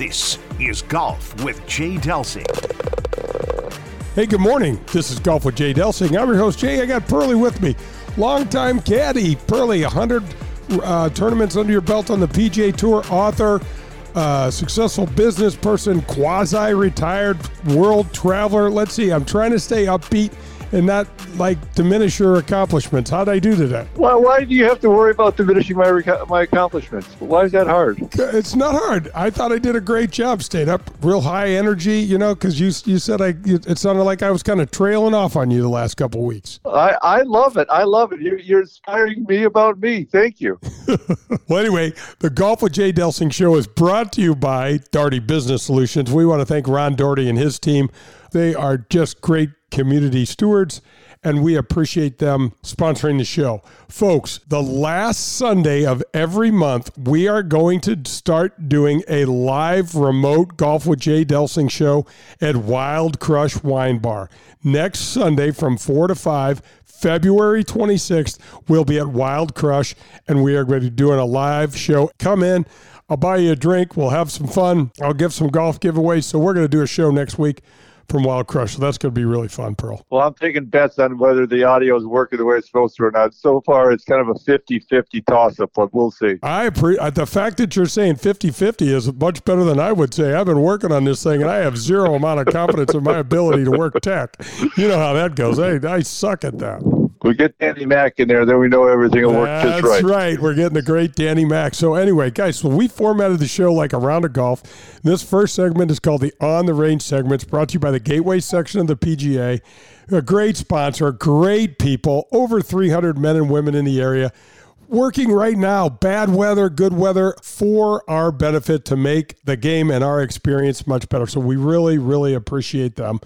This is Golf with Jay Delsing. Hey, good morning. This is Golf with Jay Delsing. I'm your host, Jay. I got Pearly with me. Longtime caddy, Pearly, 100 uh, tournaments under your belt on the PGA Tour, author, uh, successful business person, quasi retired world traveler. Let's see, I'm trying to stay upbeat and not like diminish your accomplishments. How'd I do today? Well, why do you have to worry about diminishing my my accomplishments? Why is that hard? It's not hard. I thought I did a great job. Stayed up, real high energy, you know, because you you said I. It sounded like I was kind of trailing off on you the last couple weeks. I, I love it. I love it. You're, you're inspiring me about me. Thank you. well, anyway, the Golf with Jay Delsing show is brought to you by Daugherty Business Solutions. We want to thank Ron Daugherty and his team. They are just great community stewards, and we appreciate them sponsoring the show. Folks, the last Sunday of every month, we are going to start doing a live remote Golf with Jay Delsing show at Wild Crush Wine Bar. Next Sunday from 4 to 5, February 26th, we'll be at Wild Crush, and we are going to be doing a live show. Come in. I'll buy you a drink. We'll have some fun. I'll give some golf giveaways. So, we're going to do a show next week from Wild Crush. So that's going to be really fun, Pearl. Well, I'm taking bets on whether the audio is working the way it's supposed to or not. So far, it's kind of a 50 50 toss up, but we'll see. I appreciate the fact that you're saying 50 50 is much better than I would say. I've been working on this thing and I have zero amount of confidence in my ability to work tech. You know how that goes. I, I suck at that. We get Danny Mac in there, then we know everything will work just right. That's right. We're getting the great Danny Mac. So anyway, guys, so we formatted the show like a round of golf. This first segment is called the On the Range segment. It's brought to you by the Gateway section of the PGA. A great sponsor, great people, over 300 men and women in the area working right now, bad weather, good weather, for our benefit to make the game and our experience much better. So we really, really appreciate them.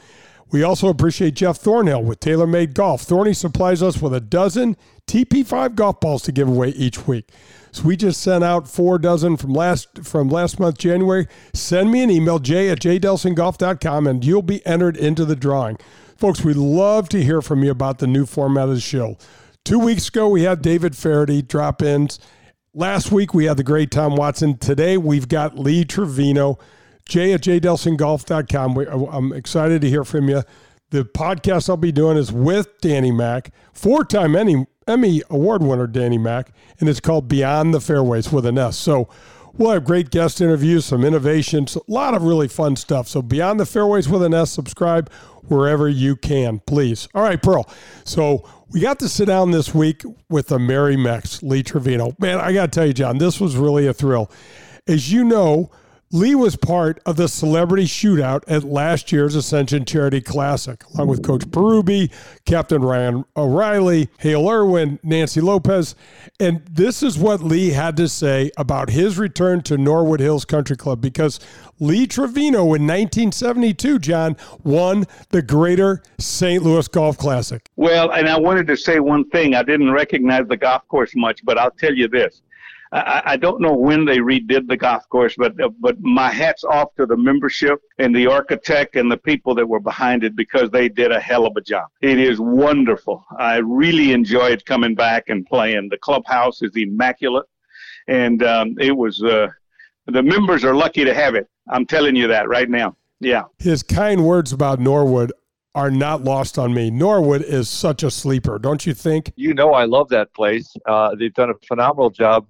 We also appreciate Jeff Thornhill with TaylorMade Golf. Thorny supplies us with a dozen TP5 golf balls to give away each week. So we just sent out four dozen from last from last month, January. Send me an email, jay at jdelsinggolf.com, and you'll be entered into the drawing. Folks, we'd love to hear from you about the new format of the show. Two weeks ago, we had David Feherty drop ins. Last week, we had the great Tom Watson. Today, we've got Lee Trevino. Jay at jdelsinggolf.com. Uh, I'm excited to hear from you. The podcast I'll be doing is with Danny Mac, four time Emmy, Emmy Award winner Danny Mac, and it's called Beyond the Fairways with an S. So we'll have great guest interviews, some innovations, a lot of really fun stuff. So Beyond the Fairways with an S, subscribe wherever you can, please. All right, Pearl. So we got to sit down this week with the Merry Mex, Lee Trevino. Man, I got to tell you, John, this was really a thrill. As you know, Lee was part of the celebrity shootout at last year's Ascension Charity Classic, along with Coach Berube, Captain Ryan O'Reilly, Hale Irwin, Nancy Lopez. And this is what Lee had to say about his return to Norwood Hills Country Club because Lee Trevino in 1972, John, won the Greater St. Louis Golf Classic. Well, and I wanted to say one thing. I didn't recognize the golf course much, but I'll tell you this. I, I don't know when they redid the golf course, but but my hats off to the membership and the architect and the people that were behind it because they did a hell of a job. It is wonderful. I really enjoyed coming back and playing. The clubhouse is immaculate, and um, it was. Uh, the members are lucky to have it. I'm telling you that right now. Yeah. His kind words about Norwood are not lost on me. Norwood is such a sleeper, don't you think? You know, I love that place. Uh, they've done a phenomenal job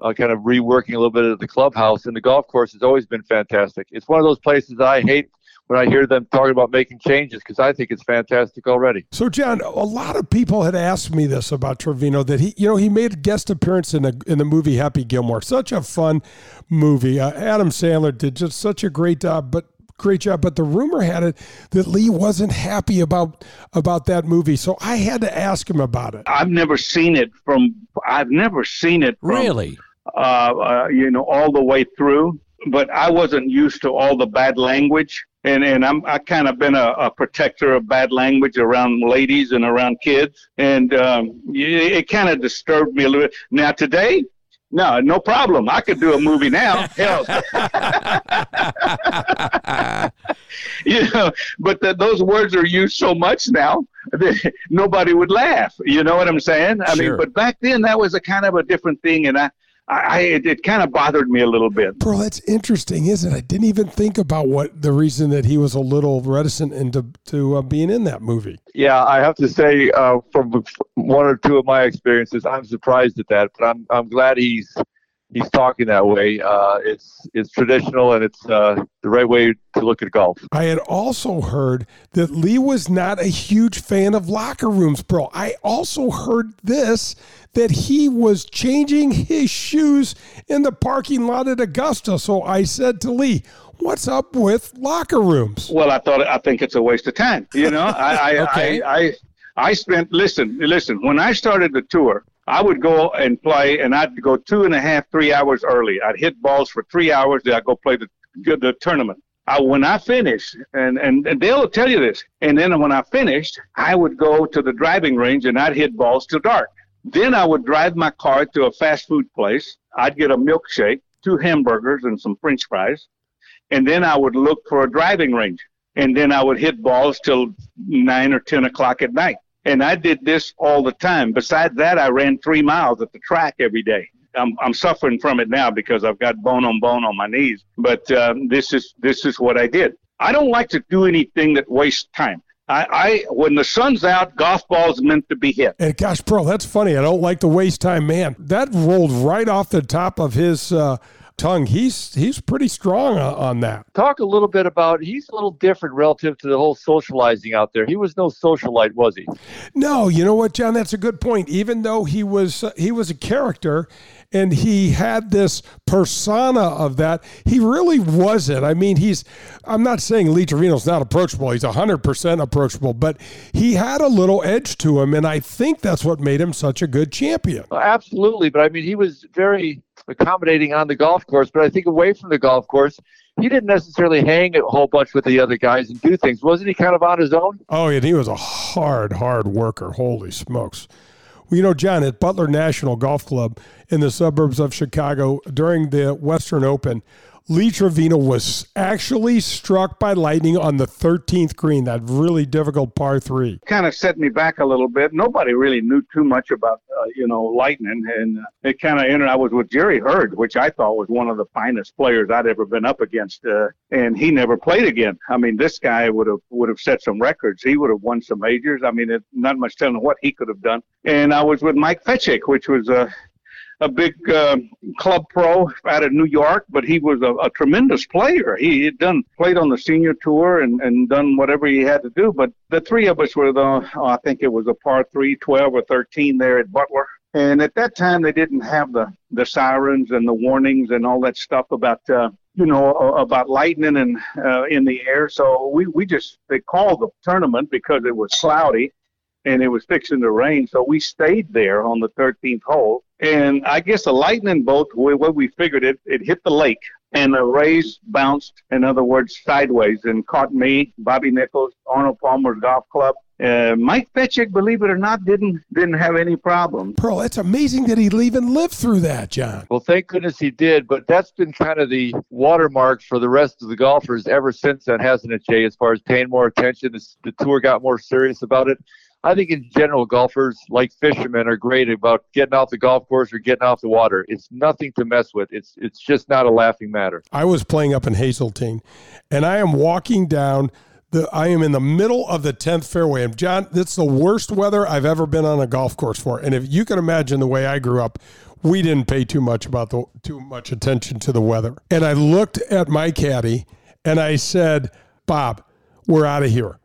uh, kind of reworking a little bit of the clubhouse. And the golf course has always been fantastic. It's one of those places that I hate when I hear them talking about making changes because I think it's fantastic already. So, John, a lot of people had asked me this about Trevino that he, you know, he made a guest appearance in the in the movie Happy Gilmore. Such a fun movie. Uh, Adam Sandler did just such a great job, but great job. But the rumor had it that Lee wasn't happy about about that movie, so I had to ask him about it. I've never seen it from. I've never seen it from, really. Uh, uh, you know, all the way through but I wasn't used to all the bad language and and I'm I kind of been a, a, protector of bad language around ladies and around kids, and um, it, it kind of disturbed me a little bit. Now today, no, no problem. I could do a movie now. Hell, you know, but the, those words are used so much now that nobody would laugh. You know what I'm saying? I sure. mean, but back then that was a kind of a different thing, and I I, it, it kind of bothered me a little bit. Bro, that's interesting, isn't it? I didn't even think about what the reason that he was a little reticent into to uh, being in that movie. Yeah, I have to say, uh, from one or two of my experiences, I'm surprised at that, but I'm I'm glad he's he's talking that way. Uh, it's it's traditional and it's uh, the right way to look at golf. I had also heard that Lee was not a huge fan of locker rooms, bro. I also heard this that he was changing his shoes in the parking lot at Augusta. So I said to Lee, "What's up with locker rooms?" Well, I thought I think it's a waste of time. You know, I I, okay. I, I I spent listen listen when I started the tour. I would go and play, and I'd go two and a half, three hours early. I'd hit balls for three hours. Then I'd go play the the tournament. I, when I finished, and, and, and they'll tell you this, and then when I finished, I would go to the driving range and I'd hit balls till dark. Then I would drive my car to a fast food place. I'd get a milkshake, two hamburgers, and some french fries. And then I would look for a driving range. And then I would hit balls till 9 or 10 o'clock at night. And I did this all the time. Besides that, I ran three miles at the track every day. I'm, I'm suffering from it now because I've got bone on bone on my knees. But um, this is this is what I did. I don't like to do anything that wastes time. I, I when the sun's out, golf balls meant to be hit. And gosh, bro, that's funny. I don't like to waste time, man. That rolled right off the top of his. Uh, tongue. He's he's pretty strong on that. Talk a little bit about. He's a little different relative to the whole socializing out there. He was no socialite, was he? No. You know what, John? That's a good point. Even though he was uh, he was a character, and he had this persona of that. He really wasn't. I mean, he's, I'm not saying Lee Trevino's not approachable. He's 100% approachable, but he had a little edge to him. And I think that's what made him such a good champion. Absolutely. But I mean, he was very accommodating on the golf course. But I think away from the golf course, he didn't necessarily hang a whole bunch with the other guys and do things. Wasn't he kind of on his own? Oh, and he was a hard, hard worker. Holy smokes. Well, you know, John, at Butler National Golf Club in the suburbs of Chicago during the Western Open, Lee Trevino was actually struck by lightning on the 13th green, that really difficult par three. Kind of set me back a little bit. Nobody really knew too much about, uh, you know, lightning. And it kind of entered. I was with Jerry Heard, which I thought was one of the finest players I'd ever been up against. Uh, and he never played again. I mean, this guy would have would have set some records. He would have won some majors. I mean, it, not much telling what he could have done. And I was with Mike Fetchick, which was a uh, a big uh, club pro out of New York, but he was a, a tremendous player. He had done played on the senior tour and, and done whatever he had to do. But the three of us were the oh, I think it was a par three, 12 or 13 there at Butler. And at that time, they didn't have the the sirens and the warnings and all that stuff about uh, you know about lightning and uh, in the air. So we we just they called the tournament because it was cloudy and it was fixing to rain. So we stayed there on the 13th hole. And I guess a lightning bolt, what we figured it, it hit the lake and the rays bounced, in other words, sideways and caught me, Bobby Nichols, Arnold Palmer's golf club. Uh, Mike Fetchick, believe it or not, didn't didn't have any problem. Pearl, it's amazing that he even lived through that, John. Well, thank goodness he did. But that's been kind of the watermark for the rest of the golfers ever since then, hasn't it, Jay? As far as paying more attention, the tour got more serious about it. I think in general, golfers like fishermen are great about getting off the golf course or getting off the water. It's nothing to mess with. It's it's just not a laughing matter. I was playing up in Hazeltine, and I am walking down. The, I am in the middle of the 10th fairway. And John, it's the worst weather I've ever been on a golf course for. And if you can imagine the way I grew up, we didn't pay too much about the too much attention to the weather. And I looked at my caddy and I said, Bob, we're out of here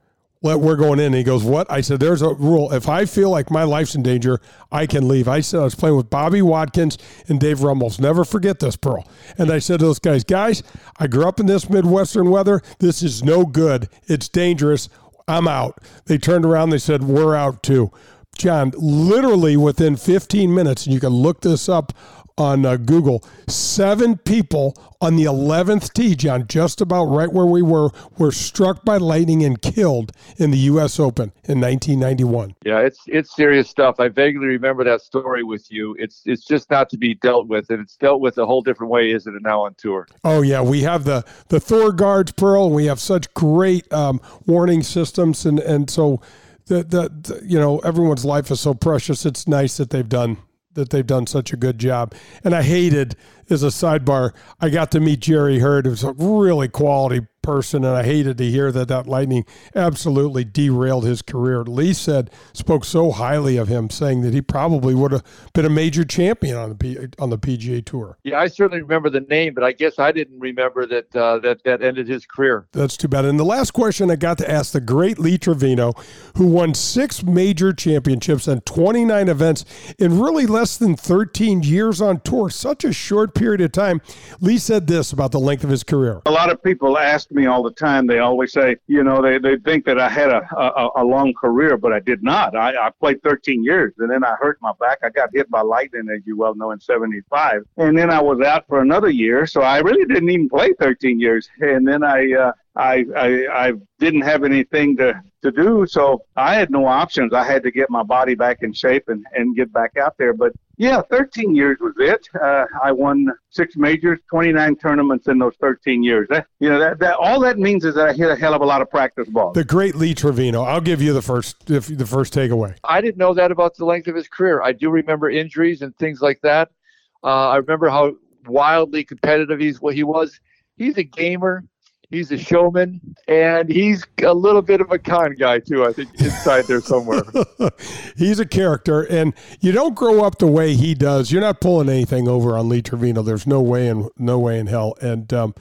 we're going in. And he goes, what? I said, there's a rule. If I feel like my life's in danger, I can leave. I said, I was playing with Bobby Wadkins and Dave Rummells. Never forget this, Pearl. And I said to those guys, guys, I grew up in this Midwestern weather. This is no good. It's dangerous. I'm out. They turned around. They said, we're out too. John, literally within 15 minutes, and you can look this up on uh, Google. Seven people on the 11th tee, John, just about right where we were, were struck by lightning and killed in the U.S. Open in 1991. Yeah, it's it's serious stuff. I vaguely remember that story with you. It's it's just not to be dealt with, and it's dealt with a whole different way, isn't it? Now on tour. Oh yeah, we have the the Thor guards, Pearl. And we have such great um, warning systems, and and so. The, the, the you know everyone's life is so precious. It's nice that they've done that they've done such a good job. And I hated, as a sidebar, I got to meet Jerry Heard, who's a really quality person, and I hated to hear that that lightning absolutely derailed his career. Lee said spoke so highly of him, saying that he probably would have been a major champion on the P, on the PGA Tour. Yeah, I certainly remember the name, but I guess I didn't remember that uh, that that ended his career. That's too bad. And the last question I got to ask the great Lee Trevino, who won six major championships and 29 events in really less than 13 years on tour, such a short period of time. Lee said this about the length of his career. A lot of people ask me all the time. They always say, you know, they, they think that I had a, a, a long career, but I did not. I, I played 13 years and then I hurt my back. I got hit by lightning, as you well know, in 75. And then I was out for another year. So I really didn't even play 13 years. And then I, uh, I, I, I didn't have anything to, to do, so I had no options. I had to get my body back in shape and, and get back out there. But yeah, 13 years was it. Uh, I won six majors, 29 tournaments in those 13 years. That, you know, that, that all that means is that I hit a hell of a lot of practice balls. The great Lee Trevino. I'll give you the first the first takeaway. I didn't know that about the length of his career. I do remember injuries and things like that. Uh, I remember how wildly competitive he's what he was. He's a gamer. He's a showman, and he's a little bit of a con guy too. I think inside there somewhere. he's a character, and you don't grow up the way he does. You're not pulling anything over on Lee Trevino. There's no way in no way in hell. And um,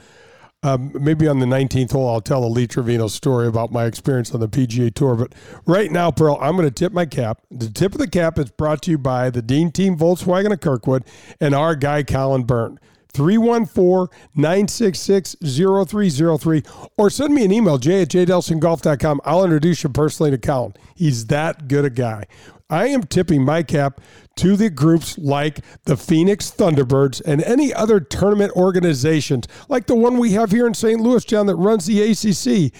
um, maybe on the 19th hole, I'll tell a Lee Trevino story about my experience on the PGA Tour. But right now, Pearl, I'm going to tip my cap. The tip of the cap is brought to you by the Dean Team Volkswagen of Kirkwood and our guy Colin Byrne. 314 966 0303 or send me an email, j at jdelsinggolf.com. I'll introduce you personally to Colin. He's that good a guy. I am tipping my cap to the groups like the Phoenix Thunderbirds and any other tournament organizations, like the one we have here in St. Louis, John, that runs the ACC,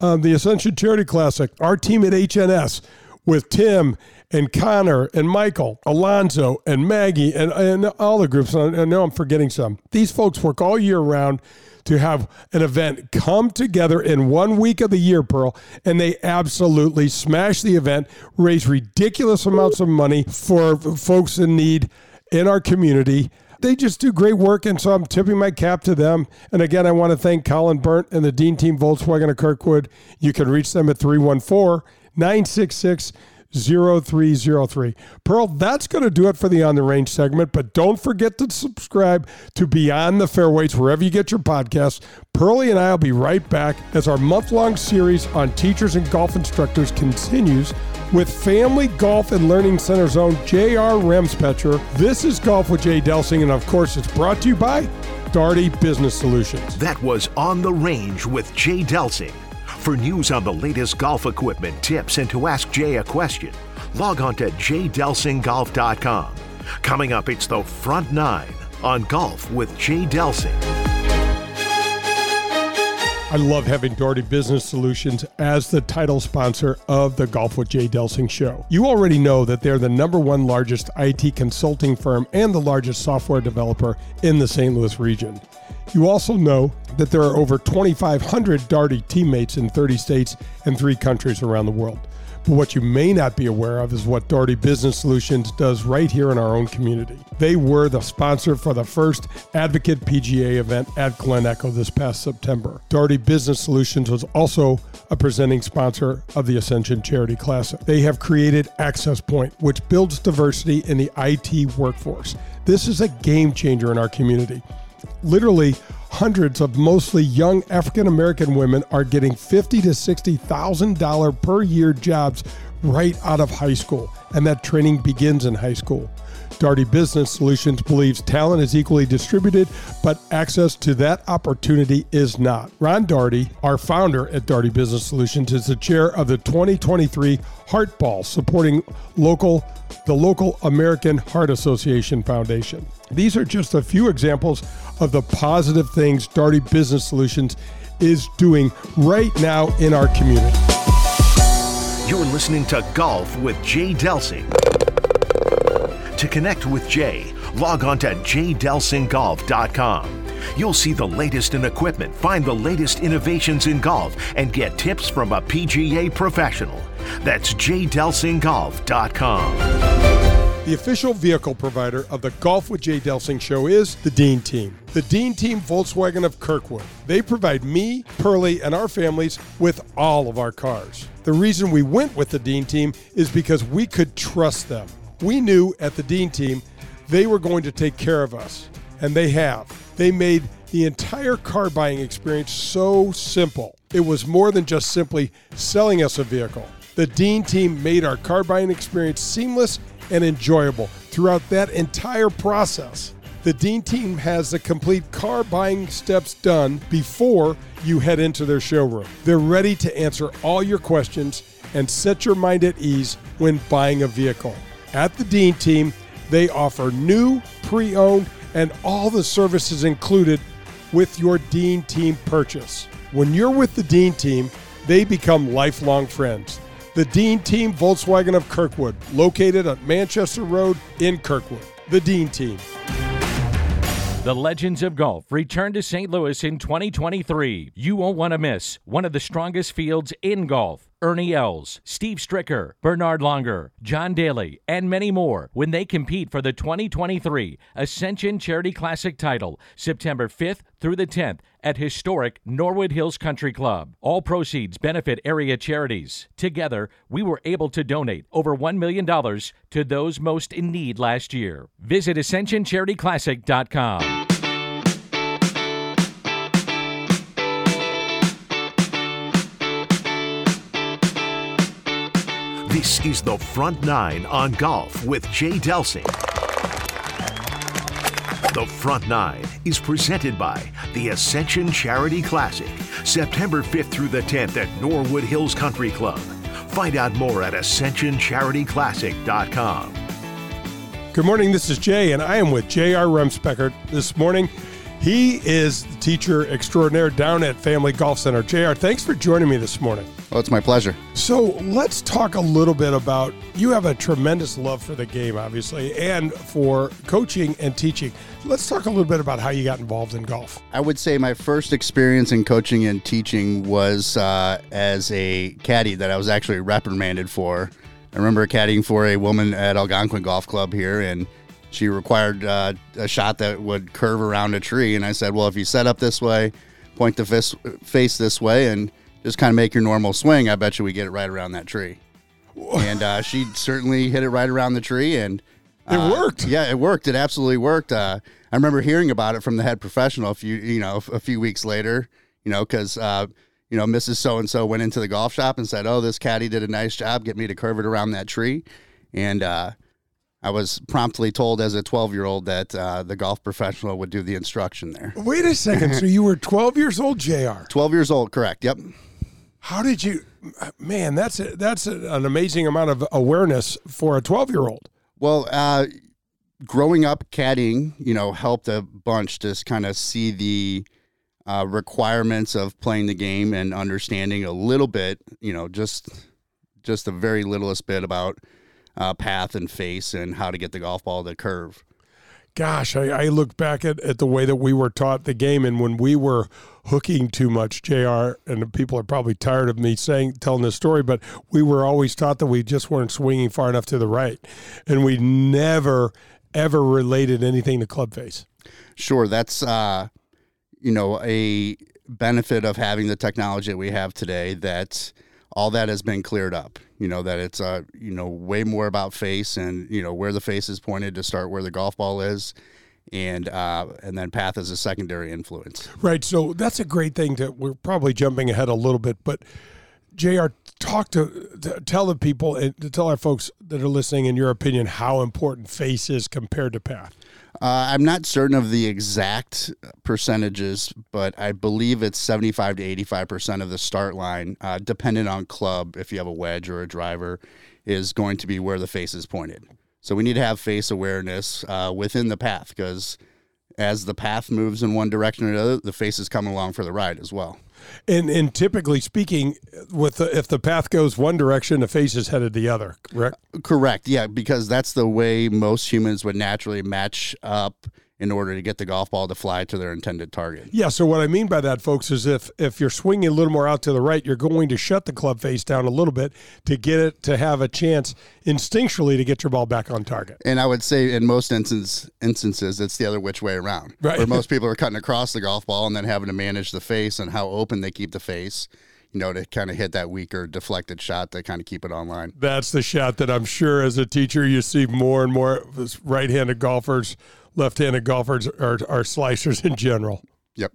um, the Ascension Charity Classic, our team at HNS with Tim and Connor and Michael, Alonzo and Maggie and, and all the groups. I know I'm forgetting some. These folks work all year round to have an event come together in one week of the year, Pearl, and they absolutely smash the event, raise ridiculous amounts of money for folks in need in our community. They just do great work, and so I'm tipping my cap to them. And again, I want to thank Colin Byrne and the Dean Team Volkswagen of Kirkwood. You can reach them at 314 966 0303. Pearl, that's going to do it for the On the Range segment, but don't forget to subscribe to Beyond the Fairways wherever you get your podcasts. Pearlie and I will be right back as our month long series on teachers and golf instructors continues with Family Golf and Learning Center's own J.R. Remspecher. This is Golf with Jay Delsing, and of course, it's brought to you by Daugherty Business Solutions. That was On the Range with Jay Delsing. For news on the latest golf equipment, tips, and to ask Jay a question, log on to jdelsinggolf.com. Coming up, it's the front nine on Golf with Jay Delsing. I love having Daugherty Business Solutions as the title sponsor of the Golf with Jay Delsing show. You already know that they're the number one largest IT consulting firm and the largest software developer in the St. Louis region. You also know that there are over 2,500 Daugherty teammates in 30 states and three countries around the world. But what you may not be aware of is what Daugherty Business Solutions does right here in our own community. They were the sponsor for the first Advocate PGA event at Glen Echo this past September. Daugherty Business Solutions was also a presenting sponsor of the Ascension Charity Classic. They have created Access Point, which builds diversity in the IT workforce. This is a game changer in our community literally hundreds of mostly young African American women are getting fifty to sixty thousand dollar per year jobs right out of high school, and that training begins in high school. Daugherty Business Solutions believes talent is equally distributed, but access to that opportunity is not. Ron Daugherty, our founder at Daugherty Business Solutions, is the chair of the 2023 Heart Ball, supporting local the local American Heart Association Foundation. These are just a few examples of the positive things Daugherty Business Solutions is doing right now in our community. You're listening to Golf with Jay Delsing. To connect with Jay, log on to jdelsinggolf.com. You'll see the latest in equipment, find the latest innovations in golf, and get tips from a PGA professional. That's jdelsinggolf.com. The official vehicle provider of the Golf with Jay Delsing show is the Dean Team. The Dean Team Volkswagen of Kirkwood. They provide me, Pearlie, and our families with all of our cars. The reason we went with the Dean Team is because we could trust them we knew at the Dean team they were going to take care of us, and they have. They made the entire car buying experience so simple. It was more than just simply selling us a vehicle. The Dean team made our car buying experience seamless and enjoyable throughout that entire process. The Dean team has the complete car buying steps done before you head into their showroom. They're ready to answer all your questions and set your mind at ease when buying a vehicle. At the Dean team, they offer new, pre owned, and all the services included with your Dean team purchase. When you're with the Dean team, they become lifelong friends. The Dean Team Volkswagen of Kirkwood, located at Manchester Road in Kirkwood. The Dean Team. The Legends of Golf return to St. Louis in 2023. You won't want to miss one of the strongest fields in golf. Ernie Els, Steve Stricker, Bernhard Langer, John Daly, and many more when they compete for the 2023 Ascension Charity Classic title September 5th through the 10th at historic Norwood Hills Country Club. All proceeds benefit area charities. Together, we were able to donate over $1 million to those most in need last year. Visit AscensionCharityClassic.com. This is the Front Nine on Golf with Jay Delsing. The Front Nine is presented by the Ascension Charity Classic, September 5th through the 10th at Norwood Hills Country Club. Find out more at ascensioncharityclassic.com. Good morning, this is Jay, and I am with J.R. Remspecher this morning. He is the teacher extraordinaire down at Family Golf Center. JR, thanks for joining me this morning. Oh, it's my pleasure. So let's talk a little bit about you have a tremendous love for the game, obviously, and for coaching and teaching. Let's talk a little bit about how you got involved in golf. I would say my first experience in coaching and teaching was uh, as a caddy that I was actually reprimanded for. I remember caddying for a woman at Algonquin Golf Club here, and she required uh, a shot that would curve around a tree. And I said, Well, if you set up this way, point the face this way, and just kind of make your normal swing, I bet you we get it right around that tree. and uh, she certainly hit it right around the tree, and uh, it worked. Yeah, it worked. It absolutely worked. Uh, I remember hearing about it from the head professional a few, you know, a few weeks later. You know, because uh, you know, Mrs. So and So went into the golf shop and said, "Oh, this caddy did a nice job. Get me to curve it around that tree," and uh, I was promptly told as a 12 year old that uh, the golf professional would do the instruction there. Wait a second. so you were 12 years old, JR? 12 years old, correct. Yep. How did you, man? That's a, that's a, an amazing amount of awareness for a twelve year old. Well, uh, growing up caddying, you know, helped a bunch to kind of see the uh, requirements of playing the game and understanding a little bit, you know, just just the very littlest bit about uh, path and face and how to get the golf ball to curve gosh, I, I, look back at, at the way that we were taught the game, and when we were hooking too much, Jr. And people are probably tired of me saying telling this story, but we were always taught that we just weren't swinging far enough to the right, and we never ever related anything to club face. Sure, that's uh, you know a benefit of having the technology that we have today. That all that has been cleared up. You know that it's uh you know way more about face and you know where the face is pointed to start where the golf ball is, and uh, and then path is a secondary influence. Right. So that's a great thing. To we're probably jumping ahead a little bit, but Jr. Talk to, to tell the people and to tell our folks that are listening, in your opinion, how important face is compared to path. Uh, I'm not certain of the exact percentages, but I believe it's 75 to 85 percent of the start line, uh, dependent on club. If you have a wedge or a driver, is going to be where the face is pointed. So we need to have face awareness uh, within the path because as the path moves in one direction or another, the face is coming along for the ride as well. And and typically speaking, with the, if the path goes one direction, the face is headed the other. Correct. Correct. Yeah, because that's the way most humans would naturally match up in order to get the golf ball to fly to their intended target. Yeah. So what I mean by that, folks, is if if you're swinging a little more out to the right, you're going to shut the club face down a little bit to get it to have a chance instinctually to get your ball back on target. And I would say in most instance, instances, it's the other which way around. Right. Where most people are cutting across the golf ball and then having to manage the face and how open they keep the face. You know, to kind of hit that weaker deflected shot to kind of keep it online. That's the shot that I'm sure as a teacher you see more and more right-handed golfers left-handed golfers are, are slicers in general. Yep,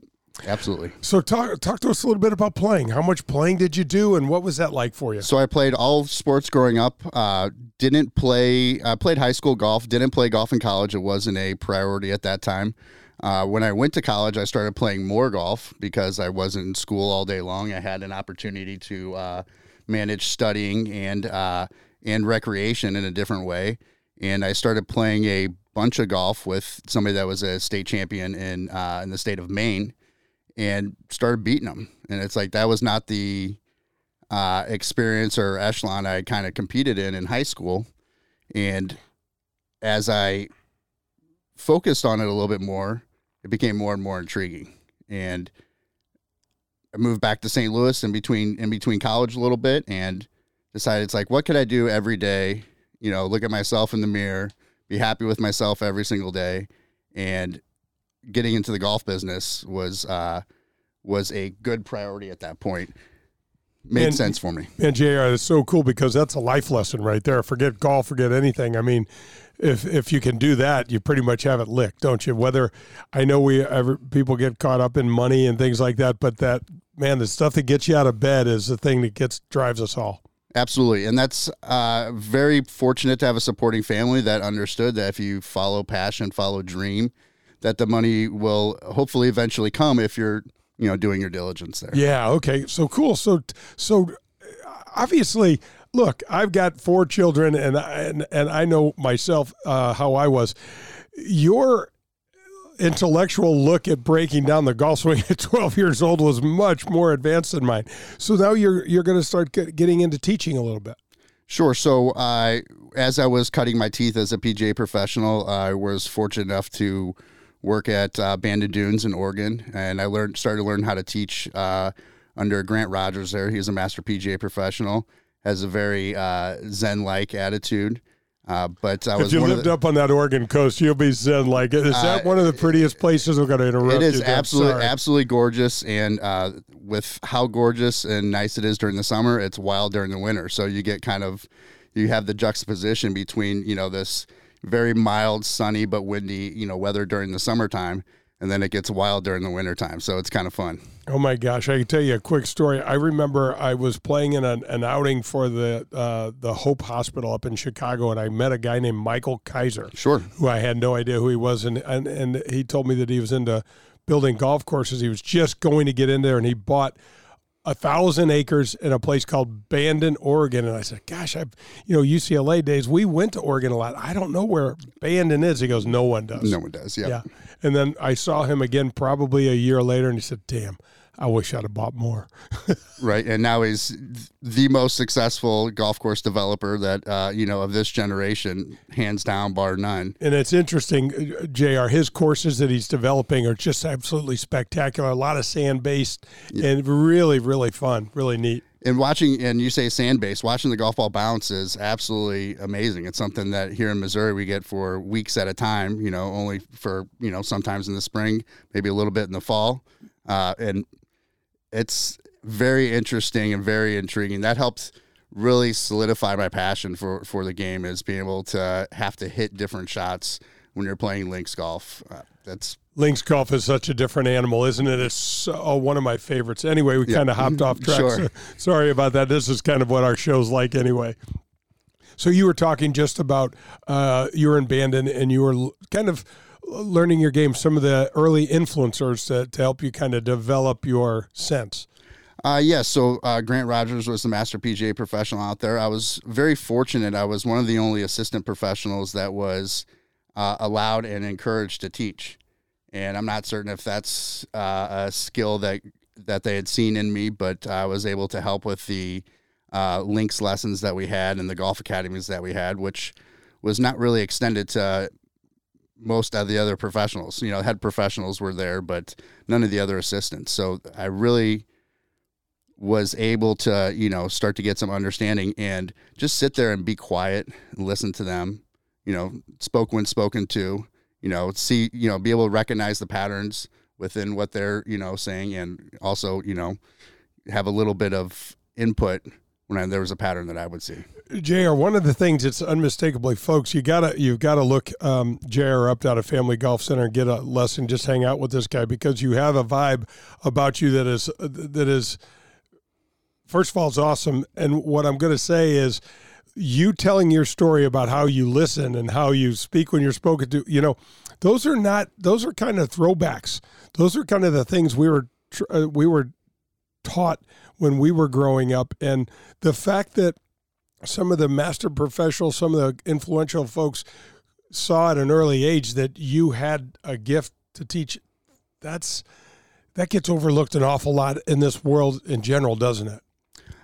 absolutely. So talk talk to us a little bit about playing. How much playing did you do, and what was that like for you? So I played all sports growing up. Uh, didn't play. I played high school golf. Didn't play golf in college. It wasn't a priority at that time. Uh, when I went to college, I started playing more golf because I wasn't in school all day long. I had an opportunity to uh, manage studying and uh, and recreation in a different way, and I started playing a bunch of golf with somebody that was a state champion in uh, in the state of Maine, and started beating them. And it's like that was not the uh, experience or echelon I kind of competed in in high school. And as I focused on it a little bit more, it became more and more intriguing. And I moved back to St. Louis in between in between college a little bit and decided it's like what could I do every day? You know, look at myself in the mirror be happy with myself every single day, and getting into the golf business was uh, was a good priority at that point. Made and, sense for me. And Jr. It's so cool because that's a life lesson right there. Forget golf, forget anything. I mean, if if you can do that, you pretty much have it licked, don't you? Whether I know we ever, people get caught up in money and things like that, but that man, the stuff that gets you out of bed is the thing that gets drives us all. Absolutely. And that's uh, very fortunate to have a supporting family that understood that if you follow passion, follow dream, that the money will hopefully eventually come if you're, you know, doing your diligence there. Yeah. Okay. So cool. So, so obviously, look, I've got four children and, and, and I know myself uh, how I was. Your intellectual look at breaking down the golf swing at 12 years old was much more advanced than mine. So now you're you're going to start get, getting into teaching a little bit. Sure. So uh, as I was cutting my teeth as a PGA professional, I was fortunate enough to work at uh, Dunes in Oregon, and I learned started to learn how to teach uh, under Grant Rogers. There, he's a master PGA professional, has a very uh, Zen like attitude. Uh, but I was if you lived the, up on that Oregon coast, you'll be zen like is that uh, one of the prettiest places? We're going to interrupt. It is you absolutely absolutely gorgeous, and uh, with how gorgeous and nice it is during the summer, it's wild during the winter. So you get kind of you have the juxtaposition between you know this very mild, sunny but windy you know weather during the summertime, and then it gets wild during the wintertime. So it's kind of fun. Oh my gosh! I can tell you a quick story. I remember I was playing in an, an outing for the uh, the Hope Hospital up in Chicago, and I met a guy named Michael Keiser. Sure. Who I had no idea who he was, and and, and he told me that he was into building golf courses. He was just going to get in there, and he bought a thousand acres in a place called Bandon, Oregon. And I said, Gosh, I've, you know, UCLA days, we went to Oregon a lot. I don't know where Bandon is. He goes, No one does. No one does. Yeah. Yeah. And then I saw him again probably a year later and he said, Damn, I wish I'd have bought more. right, and now he's the most successful golf course developer that uh, you know of this generation, hands down, bar none. And it's interesting, uh, Jr. His courses that he's developing are just absolutely spectacular. A lot of sand based yeah. and really, really fun, really neat. And watching, and you say sand based, watching the golf ball bounce is absolutely amazing. It's something that here in Missouri we get for weeks at a time. You know, only for you know sometimes in the spring, maybe a little bit in the fall. Uh, and it's very interesting and very intriguing. That helps really solidify my passion for for the game is being able to have to hit different shots when you're playing links golf. Uh, that's Links golf is such a different animal, isn't it? It's so, one of my favorites. Anyway, we Yeah. kind of hopped off track. Sure. so- sorry about that. This is kind of what our show's like anyway. So you were talking just about uh, you were in band and, and you were kind of learning your game. Some of the early influencers to, to help you kind of develop your sense. Uh, yeah, so uh, Grant Rogers was the master PGA professional out there. I was very fortunate. I was one of the only assistant professionals that was uh, allowed and encouraged to teach. And I'm not certain if that's uh, a skill that that they had seen in me, but I was able to help with the uh, links lessons that we had and the golf academies that we had, which was not really extended to most of the other professionals. You know, head professionals were there, but none of the other assistants. So I really was able to, you know, start to get some understanding and just sit there and be quiet and listen to them, you know, spoke when spoken to, you know, see, you know, be able to recognize the patterns within what they're, you know, saying and also, you know, have a little bit of input when I, there was a pattern that I would see. Jr. One of the things that's unmistakably, folks, you gotta you've got to look um, Jr. up out of Family Golf Center and get a lesson. Just hang out with this guy because you have a vibe about you that is that is first of all is awesome. And what I'm going to say is, you telling your story about how you listen and how you speak when you're spoken to. You know, those are not those are kind of throwbacks. Those are kind of the things we were uh, we were taught when we were growing up, and the fact that some of the master professionals, some of the influential folks saw at an early age that you had a gift to teach. That's that gets overlooked an awful lot in this world in general, doesn't it?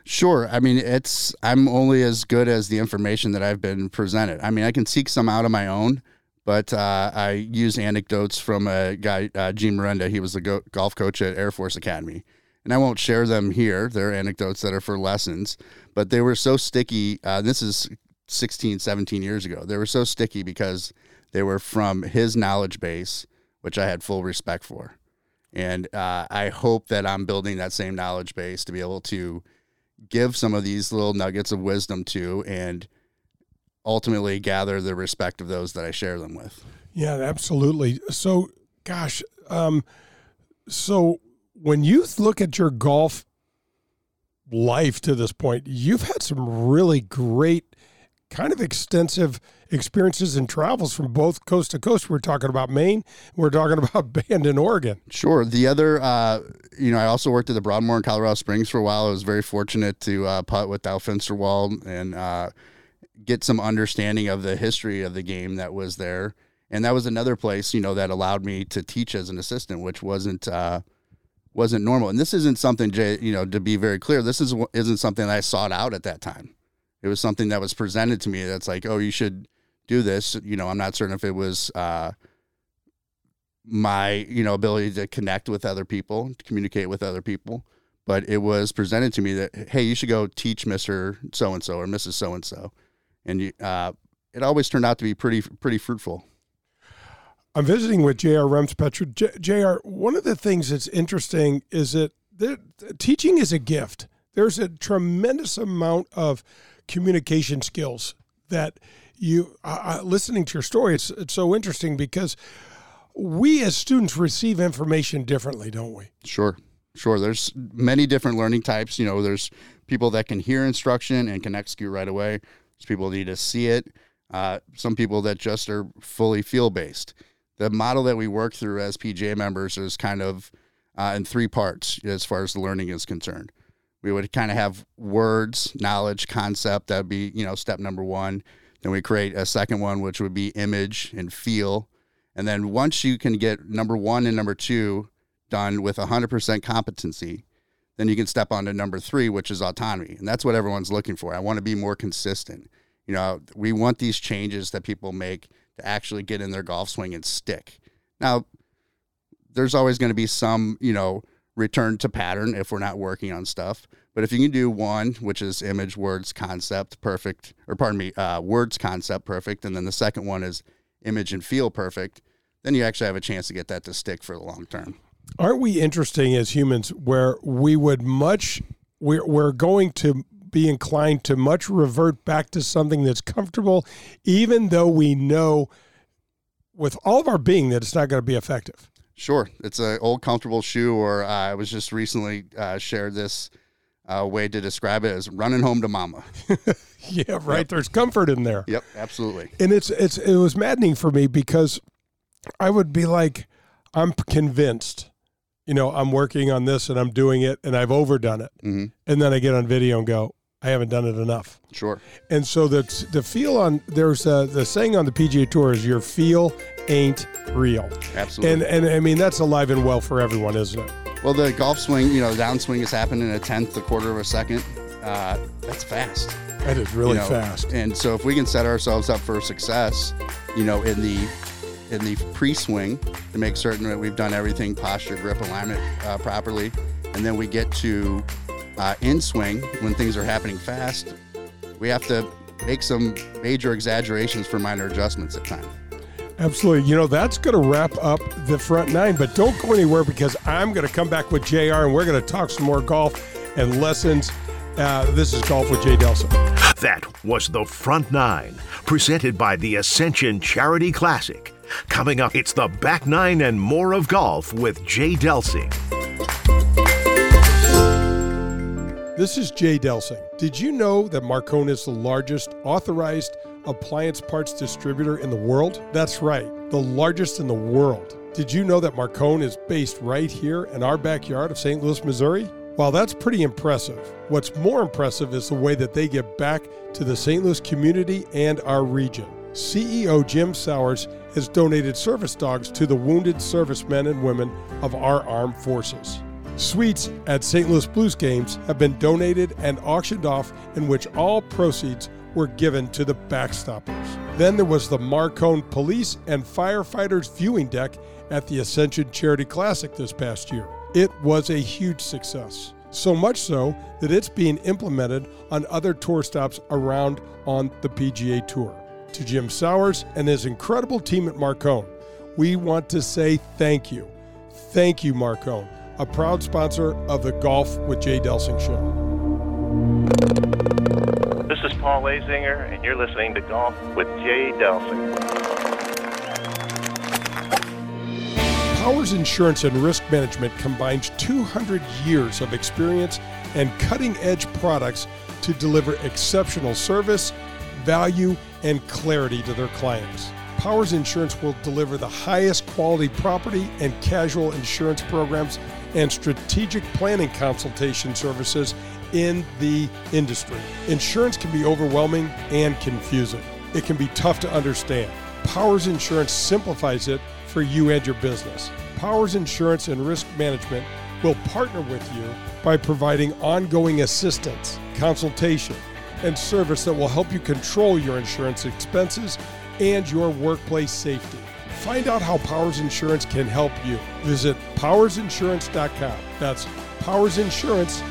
Sure. I mean, it's I'm only as good as the information that I've been presented. I mean, I can seek some out of my own, but uh, I use anecdotes from a guy, uh, Gene Miranda. He was the go- golf coach at Air Force Academy, and I won't share them here. They're anecdotes that are for lessons, but they were so sticky. Uh, this is 16, 17 years ago. They were so sticky because they were from his knowledge base, which I had full respect for. And uh, I hope that I'm building that same knowledge base to be able to give some of these little nuggets of wisdom to and ultimately gather the respect of those that I share them with. Yeah, absolutely. So, gosh, um, so when you look at your golf life to this point, you've had some really great, kind of extensive experiences and travels from both coast to coast. We're talking about Maine. We're talking about Bandon Oregon. Sure. The other, uh, you know, I also worked at the Broadmoor in Colorado Springs for a while. I was very fortunate to uh, putt with Dow Finsterwald and uh, get some understanding of the history of the game that was there. And that was another place, you know, that allowed me to teach as an assistant, which wasn't uh, wasn't normal. And this isn't something, Jay, you know, to be very clear, this is isn't something that I sought out at that time. It was something that was presented to me. That's like, oh, you should do this. You know, I'm not certain if it was uh, my, you know, ability to connect with other people, to communicate with other people, but it was presented to me that, hey, you should go teach Mister So and So or Mrs. So and So, and uh, it always turned out to be pretty pretty fruitful. I'm visiting with J.R. Remspecher. J- J.R., one of the things that's interesting is that teaching is a gift. There's a tremendous amount of communication skills that you, uh, listening to your story, it's, it's so interesting because we as students receive information differently, don't we? Sure. Sure. There's many different learning types. You know, there's people that can hear instruction and can execute right away. There's people that need to see it. Uh, some people that just are fully feel based. The model that we work through as PGA members is kind of uh, in three parts as far as the learning is concerned. We would kind of have words, knowledge, concept. That would be, you know, step number one. Then we create a second one, which would be image and feel. And then once you can get number one and number two done with 100% competency, then you can step on to number three, which is autonomy. And that's what everyone's looking for. I want to be more consistent. You know, we want these changes that people make to actually get in their golf swing and stick. Now, there's always going to be some, you know, return to pattern if we're not working on stuff. But if you can do one, which is image, words, concept, perfect, or pardon me, uh, words, concept, perfect, and then the second one is image and feel perfect, then you actually have a chance to get that to stick for the long term. Aren't we interesting as humans where we would much, we're, we're going to be inclined to much revert back to something that's comfortable, even though we know with all of our being that it's not going to be effective. Sure, it's an old comfortable shoe, or uh, I was just recently uh, shared this uh, way to describe it as running home to mama. yeah, right. Yep. There's comfort in there. Yep, absolutely. And it's it's it was maddening for me because I would be like, I'm convinced, you know, I'm working on this and I'm doing it and I've overdone it, mm-hmm. and then I get on video and go, I haven't done it enough. Sure. And so the the feel on there's a, the saying on the PGA Tour is your feel ain't real. Absolutely. And and I mean that's alive and well for everyone, isn't it? Well, the golf swing, you know, the downswing has happened in a tenth, a quarter of a second. Uh, that's fast. That is really you know, fast. And so if we can set ourselves up for success, you know, in the in the pre-swing to make certain that we've done everything posture, grip, alignment uh, properly, and then we get to uh, in swing when things are happening fast, we have to make some major exaggerations for minor adjustments at times. Absolutely. You know, that's going to wrap up the front nine, but don't go anywhere because I'm going to come back with JR and we're going to talk some more golf and lessons. Uh, this is Golf with Jay Delsing. That was the front nine, presented by the Ascension Charity Classic. Coming up, it's the back nine and more of golf with Jay Delsing. This is Jay Delsing. Did you know that Marcone is the largest authorized appliance parts distributor in the world? That's right, the largest in the world. Did you know that Marcone is based right here in our backyard of St. Louis, Missouri? While that's pretty impressive, what's more impressive is the way that they give back to the St. Louis community and our region. CEO Jim Sowers has donated service dogs to the wounded servicemen and women of our armed forces. Suites at St. Louis Blues games have been donated and auctioned off, in which all proceeds were given to the backstoppers. Then there was the Marcone Police and Firefighters viewing deck at the Ascension Charity Classic this past year. It was a huge success. So much so that it's being implemented on other tour stops around on the PGA Tour. To Jim Sowers and his incredible team at Marcone, we want to say thank you. Thank you, Marcone a proud sponsor of the Golf with Jay Delsing show. This is Paul Azinger, and you're listening to Golf with Jay Delsing. Powers Insurance and Risk Management combines 200 years of experience and cutting edge products to deliver exceptional service, value, and clarity to their clients. Powers Insurance will deliver the highest quality property and casual insurance programs and strategic planning consultation services in the industry. Insurance can be overwhelming and confusing. It can be tough to understand. Powers Insurance simplifies it for you and your business. Powers Insurance and Risk Management will partner with you by providing ongoing assistance, consultation, and service that will help you control your insurance expenses and your workplace safety. Find out how Powers Insurance can help you. Visit powersinsurance.com. That's powersinsurance.com.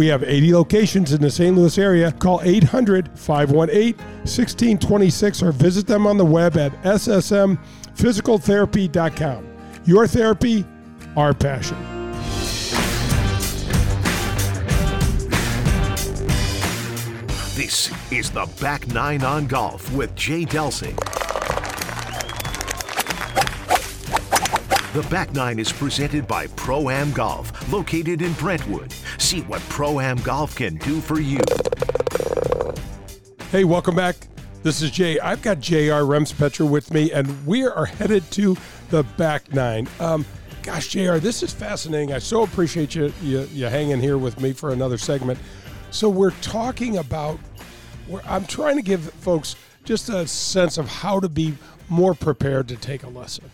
We have 80 locations in the St. Louis area. Call 800 518 1626 or visit them on the web at ssmphysicaltherapy.com. Your therapy, our passion. This is the Back Nine on Golf with Jay Delsing. The Back Nine is presented by Pro Am Golf, located in Brentwood. See what Pro Am Golf can do for you. Hey, welcome back. This is Jay. I've got JR Remspecher with me, and we are headed to the Back Nine. Um, gosh, JR, this is fascinating. I so appreciate you, you, you hanging here with me for another segment. So we're talking about where I'm trying to give folks just a sense of how to be more prepared to take a lesson.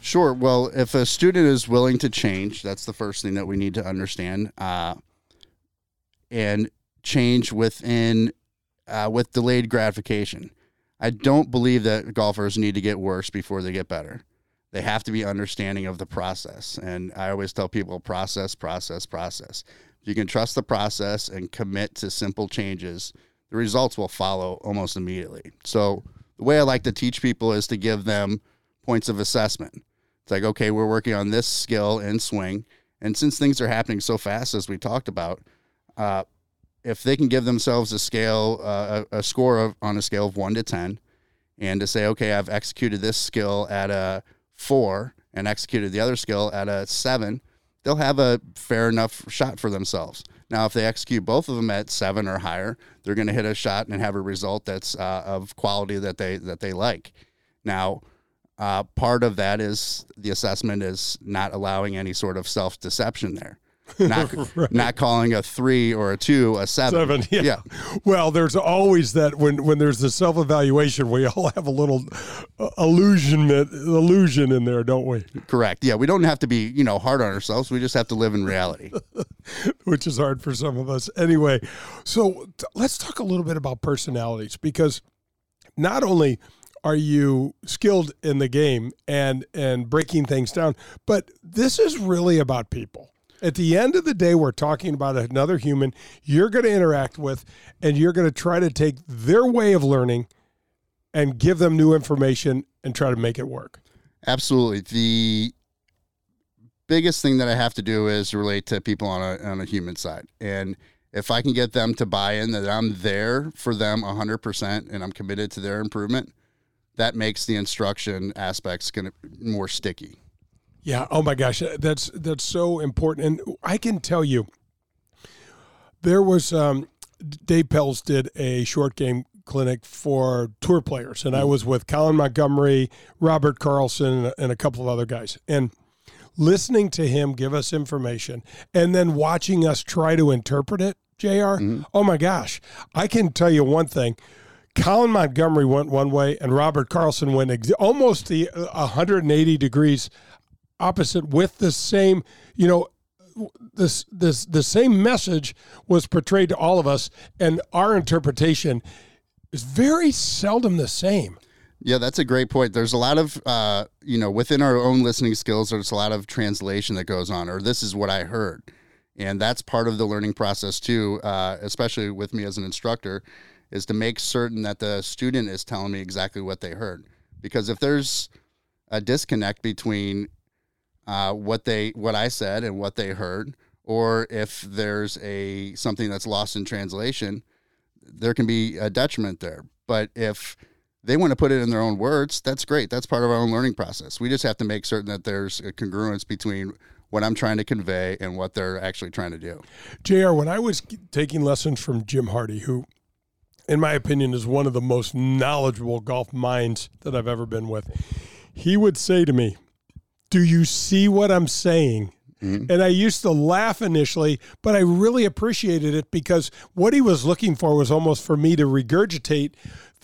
Sure. Well, if a student is willing to change, that's the first thing that we need to understand, uh, and change within uh, with delayed gratification. I don't believe that golfers need to get worse before they get better. they have to be understanding of the process. And I always tell people process, process, process. If you can trust the process and commit to simple changes, the results will follow almost immediately. So the way I like to teach people is to give them points of assessment. It's like, okay, we're working on this skill in swing. And since things are happening so fast, as we talked about, uh, if they can give themselves a scale, uh, a, a score of, on a scale of one to 10, and to say, okay, I've executed this skill at a four and executed the other skill at a seven, they'll have a fair enough shot for themselves. Now, if they execute both of them at seven or higher, they're going to hit a shot and have a result that's uh, of quality that they that they like. Now, uh, part of that is the assessment is not allowing any sort of self deception there not right. not calling a three or a two a seven. Seven, yeah. yeah. Well, there's always that when when there's the self evaluation, we all have a little uh, illusion illusion in there, don't we? Correct. Yeah, we don't have to be you know hard on ourselves. We just have to live in reality, which is hard for some of us. Anyway, so t- let's talk a little bit about personalities because not only are you skilled in the game and and breaking things down but this is really about people at the end of the day, we're talking about another human you're going to interact with, and you're going to try to take their way of learning and give them new information and try to make it work. Absolutely. The biggest thing that I have to do is relate to people on a, on a human side. And if I can get them to buy in that I'm there for them 100% and I'm committed to their improvement, that makes the instruction aspects going to more sticky. Yeah. Oh my gosh, that's that's so important. And I can tell you, there was um, Dave Pelz did a short game clinic for tour players, and I was with Colin Montgomerie, Robert Karlsson, and a couple of other guys, and listening to him give us information, and then watching us try to interpret it. Jr. Mm-hmm. Oh my gosh, I can tell you one thing. Colin Montgomerie went one way, and Robert Karlsson went ex- almost the 180 uh, degrees opposite with the same, you know, this this the same message was portrayed to all of us, and our interpretation is very seldom the same. Yeah, that's a great point. There's a lot of, uh, you know, within our own listening skills, there's a lot of translation that goes on, or this is what I heard. And that's part of the learning process too, uh, especially with me as an instructor, is to make certain that the student is telling me exactly what they heard. Because if there's a disconnect between uh, what they what I said and what they heard, or if there's a something that's lost in translation, there can be a detriment there. But if they want to put it in their own words, that's great. That's part of our own learning process. We just have to make certain that there's a congruence between what I'm trying to convey and what they're actually trying to do. JR, when I was taking lessons from Jim Hardy, who in my opinion is one of the most knowledgeable golf minds that I've ever been with, he would say to me, do you see what I'm saying? Mm-hmm. And I used to laugh initially, but I really appreciated it because what he was looking for was almost for me to regurgitate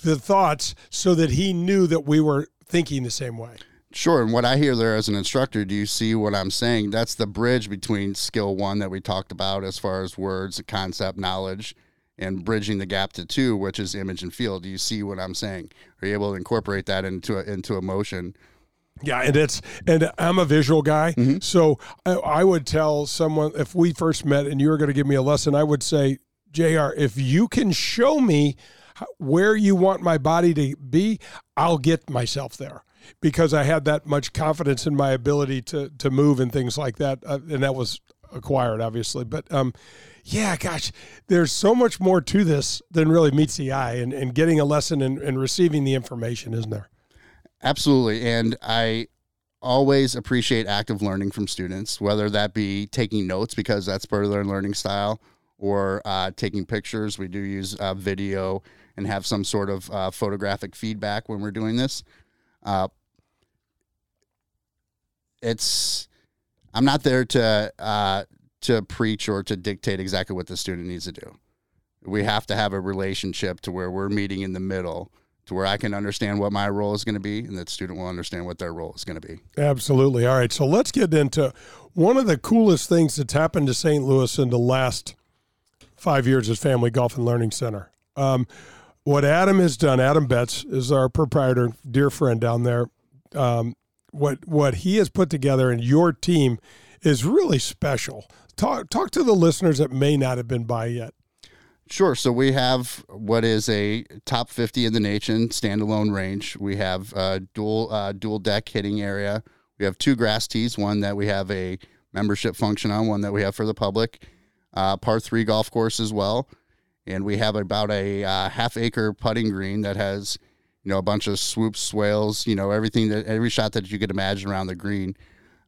the thoughts so that he knew that we were thinking the same way. Sure. And what I hear there as an instructor, do you see what I'm saying? That's the bridge between skill one that we talked about as far as words, concept, knowledge, and bridging the gap to two, which is image and feel. Do you see what I'm saying? Are you able to incorporate that into a, into emotion? Yeah, and it's and I'm a visual guy, mm-hmm. so I, I, would tell someone if we first met and you were going to give me a lesson, I would say, Jr. If you can show me where you want my body to be, I'll get myself there because I had that much confidence in my ability to to move and things like that, uh, and that was acquired, obviously. But um, yeah, gosh, there's so much more to this than really meets the eye, and, and getting a lesson and, and receiving the information, isn't there? Absolutely. And I always appreciate active learning from students, whether that be taking notes because that's part of their learning style or uh, taking pictures. We do use uh, video and have some sort of uh, photographic feedback when we're doing this. Uh, it's, I'm not there to, uh, to preach or to dictate exactly what the student needs to do. We have to have a relationship to where we're meeting in the middle to where I can understand what my role is going to be and that student will understand what their role is going to be. Absolutely. All right. So let's get into one of the coolest things that's happened to St. Louis in the last five years is Family Golf and Learning Center. Um, what Adam has done, Adam Betts is our proprietor, dear friend down there. Um, what what he has put together and your team is really special. Talk talk to the listeners that may not have been by yet. Sure. So we have what is a top 50 in the nation standalone range. We have a dual uh, dual deck hitting area. We have two grass tees, one that we have a membership function on, one that we have for the public. Uh, par three golf course as well, and we have about a uh, half acre putting green that has you know a bunch of swoops, swales, you know everything that every shot that you could imagine around the green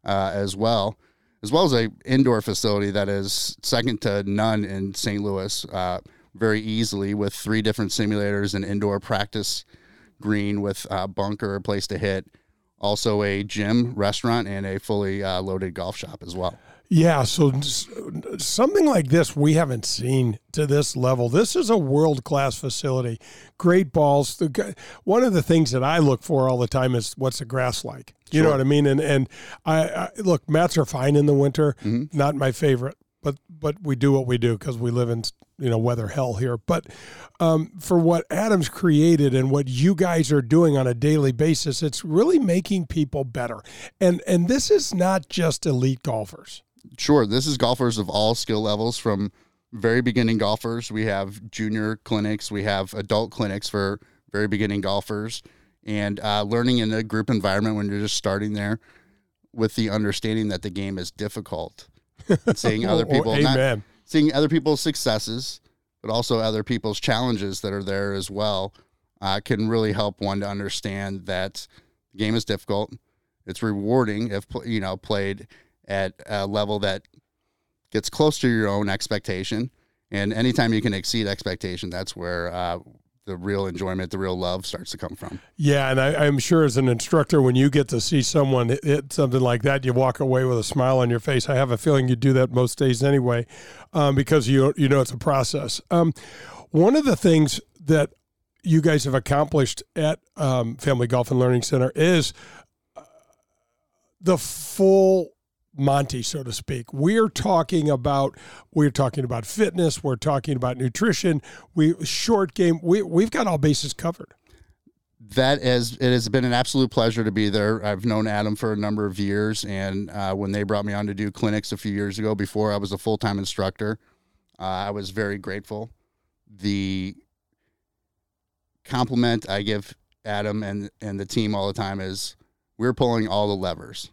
uh, as well as well as a indoor facility that is second to none in St. Louis, uh, very easily with three different simulators, an indoor practice green with a bunker, a place to hit, also a gym, restaurant, and a fully uh, loaded golf shop as well. Yeah, so something like this we haven't seen to this level. This is a world class facility. Great balls. One of the things that I look for all the time is what's the grass like. You sure. know what I mean? And and I, I, look, mats are fine in the winter. Mm-hmm. Not my favorite, but but we do what we do because we live in you know weather hell here. But um, for what Adam's created and what you guys are doing on a daily basis, it's really making people better. And and this is not just elite golfers sure, this is golfers of all skill levels from very beginning golfers. We have junior clinics, we have adult clinics for very beginning golfers, and uh, learning in a group environment when you're just starting there with the understanding that the game is difficult. seeing other oh, people, not, seeing other people's successes, but also other people's challenges that are there as well, uh, can really help one to understand that the game is difficult. It's rewarding if you know played at a level that gets close to your own expectation. And anytime you can exceed expectation, that's where uh, the real enjoyment, the real love starts to come from. Yeah, and I, am sure as an instructor, when you get to see someone hit something like that, you walk away with a smile on your face. I have a feeling you do that most days anyway, um, because you you know it's a process. Um, one of the things that you guys have accomplished at um, Family Golf and Learning Center is uh, the full Monty, so to speak. We're talking about we're talking about fitness. We're talking about nutrition. We short game. We we've got all bases covered. That is, it has been an absolute pleasure to be there. I've known Adam for a number of years, and uh, when they brought me on to do clinics a few years ago, before I was a full time instructor, uh, I was very grateful. The compliment I give Adam and and the team all the time is we're pulling all the levers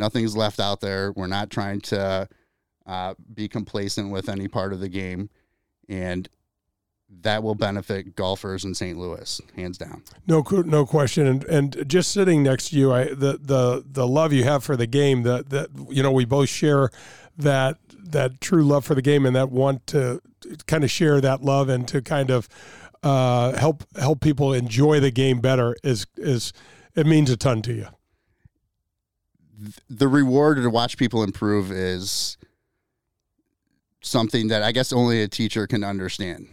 Nothing's left out there. We're not trying to uh, be complacent with any part of the game, and that will benefit golfers in St. Louis, hands down. No, no question. And and just sitting next to you, I the the the love you have for the game, that that you know we both share that that true love for the game, and that want to kind of share that love and to kind of uh, help help people enjoy the game better is is it means a ton to you the reward to watch people improve is something that I guess only a teacher can understand.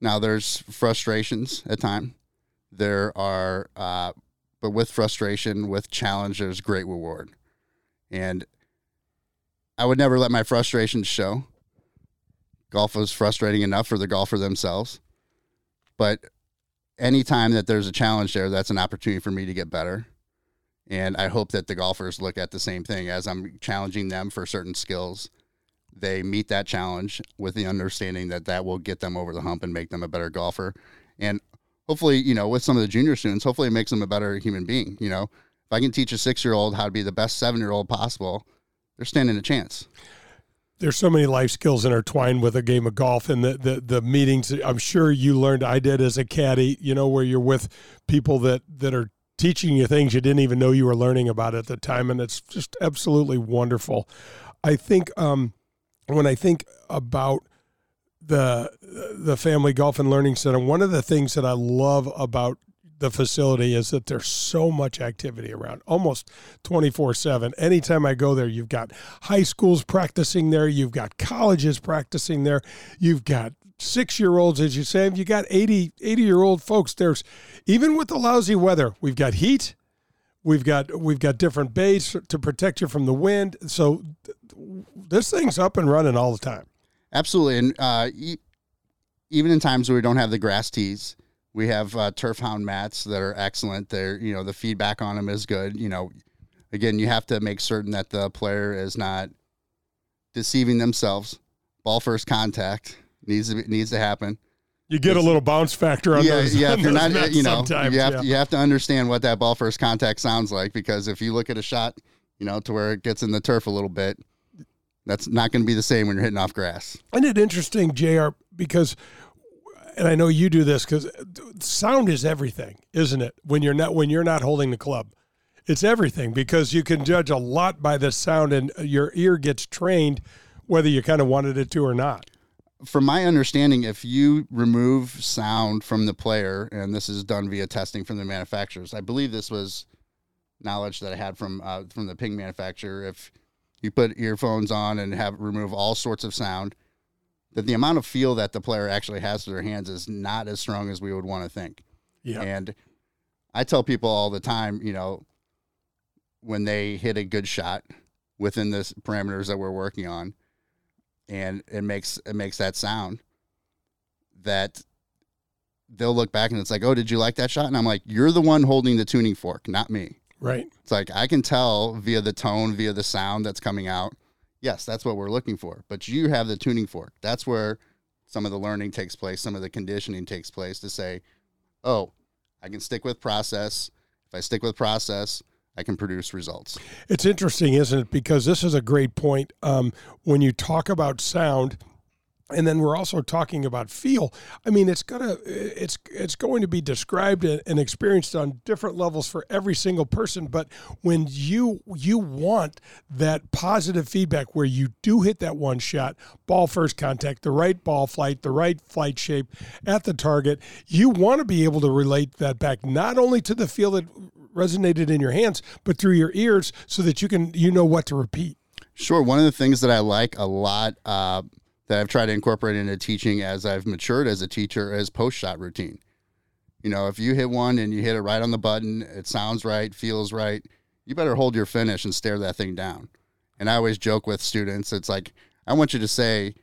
Now, there's frustrations at time. There are, uh, but with frustration, with challenge, there's great reward. And I would never let my frustrations show. Golf was frustrating enough for the golfer themselves. But anytime that there's a challenge there, that's an opportunity for me to get better. And I hope that the golfers look at the same thing as I'm challenging them for certain skills. They meet that challenge with the understanding that that will get them over the hump and make them a better golfer. And hopefully, you know, with some of the junior students, hopefully it makes them a better human being. You know, if I can teach a six year old how to be the best seven year old possible, they're standing a chance there's so many life skills intertwined with a game of golf and the, the, the meetings I'm sure you learned I did as a caddy, you know, where you're with people that, that are teaching you things you didn't even know you were learning about at the time, and it's just absolutely wonderful. I think um, when I think about the the Family Golf and Learning Center, one of the things that I love about the facility is that there's so much activity around almost 24 7 anytime i go there you've got high schools practicing there you've got colleges practicing there you've got six year olds, as you say, if you got 80, 80 year old folks, there's even with the lousy weather, we've got heat, we've got we've got different bays to protect you from the wind. So this thing's up and running all the time. Absolutely, and uh, e- even in times where we don't have the grass tees, we have uh, turf hound mats that are excellent. They're you know the feedback on them is good. You know, again, you have to make certain that the player is not deceiving themselves. Ball first contact needs to be, needs to happen. You get a little bounce factor on yeah, those. yeah. If you're not, you know, you have yeah. to, you have to understand what that ball first contact sounds like because if you look at a shot, you know, to where it gets in the turf a little bit, that's not going to be the same when you're hitting off grass. Isn't it interesting, Jr. Because, and I know you do this because sound is everything, isn't it? When you're not when you're not holding the club, it's everything because you can judge a lot by the sound, and your ear gets trained whether you kind of wanted it to or not. From my understanding, if you remove sound from the player, and this is done via testing from the manufacturers, I believe this was knowledge that I had from uh, from the ping manufacturer. If you put earphones on and have remove all sorts of sound, that the amount of feel that the player actually has to their hands is not as strong as we would want to think. Yeah. And I tell people all the time, you know, when they hit a good shot within the parameters that we're working on, and it makes it makes that sound, that they'll look back and it's like, oh, did you like that shot? And I'm like, you're the one holding the tuning fork, not me. Right. It's like I can tell via the tone, via the sound that's coming out. Yes, that's what we're looking for. But you have the tuning fork. That's where some of the learning takes place, some of the conditioning takes place to say, oh, I can stick with process. If I stick with process, I can produce results. It's interesting, isn't it? Because this is a great point. Um, when you talk about sound, and then we're also talking about feel. I mean, it's gonna it's it's going to be described and experienced on different levels for every single person. But when you you want that positive feedback where you do hit that one shot, ball first contact, the right ball flight, the right flight shape at the target, you want to be able to relate that back not only to the feel that resonated in your hands, but through your ears, so that you can you know what to repeat. Sure. One of the things that I like a lot uh, that I've tried to incorporate into teaching as I've matured as a teacher is post shot routine. You know, if you hit one and you hit it right on the button, it sounds right, feels right, you better hold your finish and stare that thing down. And I always joke with students, it's like, I want you to say,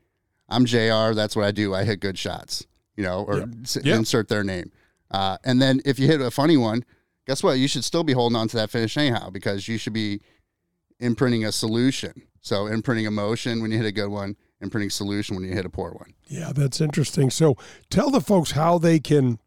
I'm JR, that's what I do. I hit good shots, you know, or Yep. insert their name. Uh, and then if you hit a funny one, guess what? You should still be holding on to that finish anyhow because you should be imprinting a solution. So imprinting emotion when you hit a good one, imprinting solution when you hit a poor one. Yeah, that's interesting. So tell the folks how they can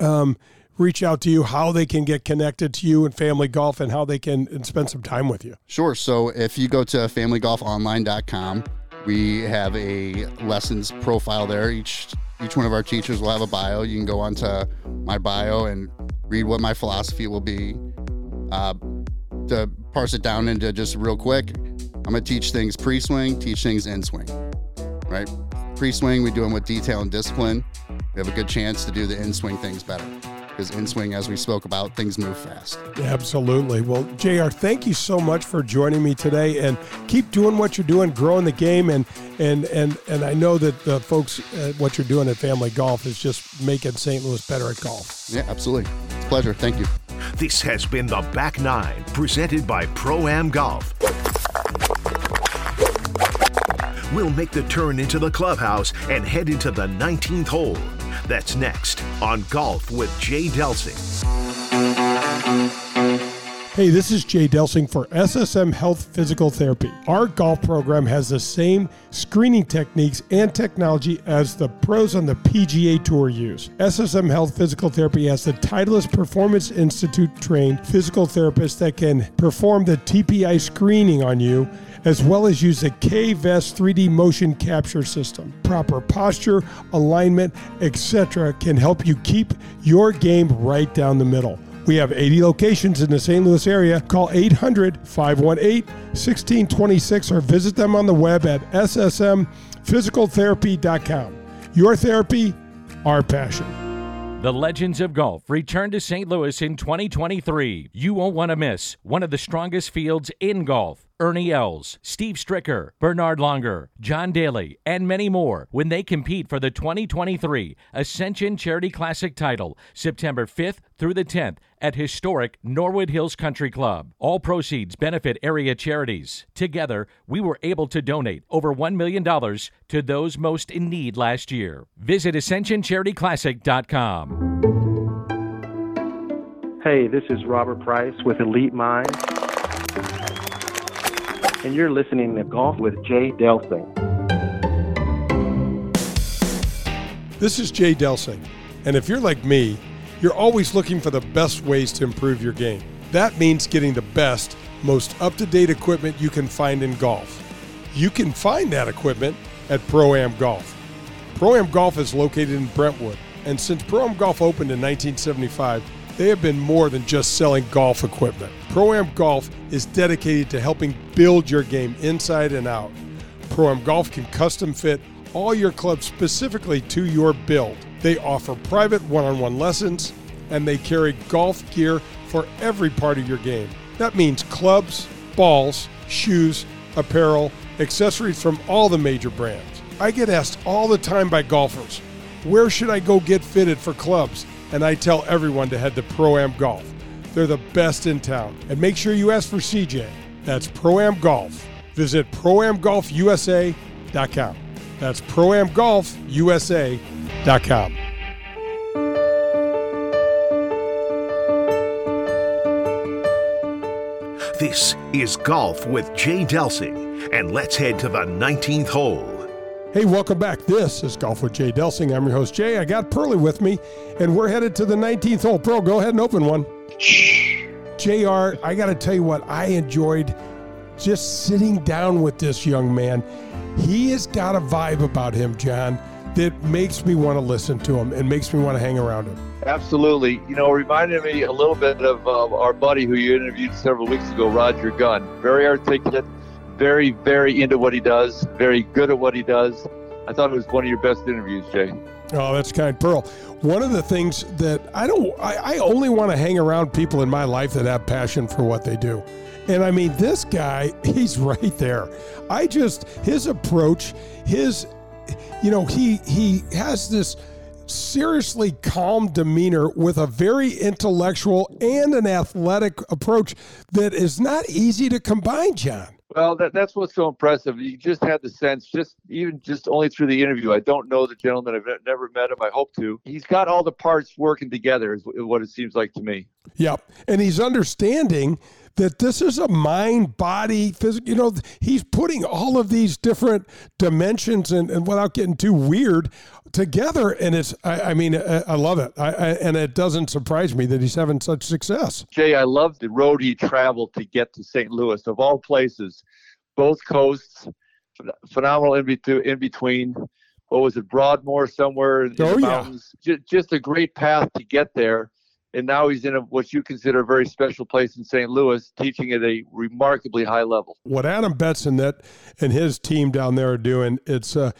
um, reach out to you, how they can get connected to you and Family Golf, and how they can and spend some time with you. Sure. So if you go to familygolfonline.com, we have a lessons profile there. Each each one of our teachers will have a bio. You can go onto my bio and read what my philosophy will be. Uh, to parse it down into just real quick, I'm gonna teach things pre-swing, teach things in swing. Right? Pre-swing, we do them with detail and discipline. We have a good chance to do the in-swing things better. Because in-swing, as we spoke about, things move fast. Absolutely. Well, JR, thank you so much for joining me today and keep doing what you're doing, growing the game. And, and, and, and I know that the folks, uh, what you're doing at Family Golf is just making St. Louis better at golf. Yeah, absolutely. It's a pleasure. Thank you. This has been the Back Nine, presented by Pro Am Golf. We'll make the turn into the clubhouse and head into the 19th hole. That's next on Golf with Jay Delsing. Hey, this is Jay Delsing for SSM Health Physical Therapy. Our golf program has the same screening techniques and technology as the pros on the PGA Tour use. SSM Health Physical Therapy has the Titleist Performance Institute trained physical therapists that can perform the TPI screening on you as well as use the K-Vest 3D motion capture system. Proper posture, alignment, etc. can help you keep your game right down the middle. We have 80 locations in the St. Louis area. Call 800 518 1626 or visit them on the web at ssmphysicaltherapy.com. Your therapy, our passion. The Legends of Golf return to St. Louis in 2023. You won't want to miss one of the strongest fields in golf. Ernie Els, Steve Stricker, Bernhard Langer, John Daly, and many more when they compete for the 2023 Ascension Charity Classic title September 5th through the 10th at historic Norwood Hills Country Club. All proceeds benefit area charities. Together, we were able to donate over $1 million to those most in need last year. Visit AscensionCharityClassic.com. Hey, this is Robert Price with Elite Minds. And you're listening to Golf with Jay Delsing. This is Jay Delsing, and if you're like me, you're always looking for the best ways to improve your game. That means getting the best, most up to date equipment you can find in golf. You can find that equipment at Pro Am Golf. Pro Am Golf is located in Brentwood, and since Pro Am Golf opened in 1975, they have been more than just selling golf equipment. Pro Am Golf is dedicated to helping build your game inside and out. Pro Am Golf can custom fit all your clubs specifically to your build. They offer private one on one lessons and they carry golf gear for every part of your game. That means clubs, balls, shoes, apparel, accessories from all the major brands. I get asked all the time by golfers, where should I go get fitted for clubs? And I tell everyone to head to Pro Am Golf. They're the best in town. And make sure you ask for CJ. That's Pro Am Golf. Visit proamgolfusa.com. That's proamgolfusa.com. This is Golf with Jay Delsing, and let's head to the 19th hole. Hey, welcome back. This is Golf with Jay Delsing. I'm your host, Jay. I got Pearly with me, and we're headed to the 19th hole. Pearl, go ahead and open one. JR, I got to tell you what, I enjoyed just sitting down with this young man. He has got a vibe about him, John, that makes me want to listen to him and makes me want to hang around him. Absolutely. You know, reminded me a little bit of uh, our buddy who you interviewed several weeks ago, Roger Gunn. Very articulate, very, very into what he does, very good at what he does. I thought it was one of your best interviews, Jay. Oh, that's kind, Pearl. One of the things that I don't, I, I only want to hang around people in my life that have passion for what they do. And I mean, this guy, he's right there. I just, his approach, his, you know, he he has this seriously calm demeanor with a very intellectual and an athletic approach that is not easy to combine, John. Well, that, that's what's so impressive. You just had the sense, just even just only through the interview. I don't know the gentleman. I've never met him. I hope to. He's got all the parts working together, is what it seems like to me. Yep, and he's understanding that this is a mind, body, physical. You know, he's putting all of these different dimensions and, and without getting too weird together. And it's, I, I mean, I, I, love it. I, and it doesn't surprise me that he's having such success. Jay, I love the road he traveled to get to St. Louis, of all places, both coasts, phenomenal in, between, in between. What was it, Broadmoor somewhere in oh, the mountains? Yeah. Just, just a great path to get there and now he's in a, what you consider a very special place in St. Louis, teaching at a remarkably high level. What Adam Betts and that and his team down there are doing, it's uh,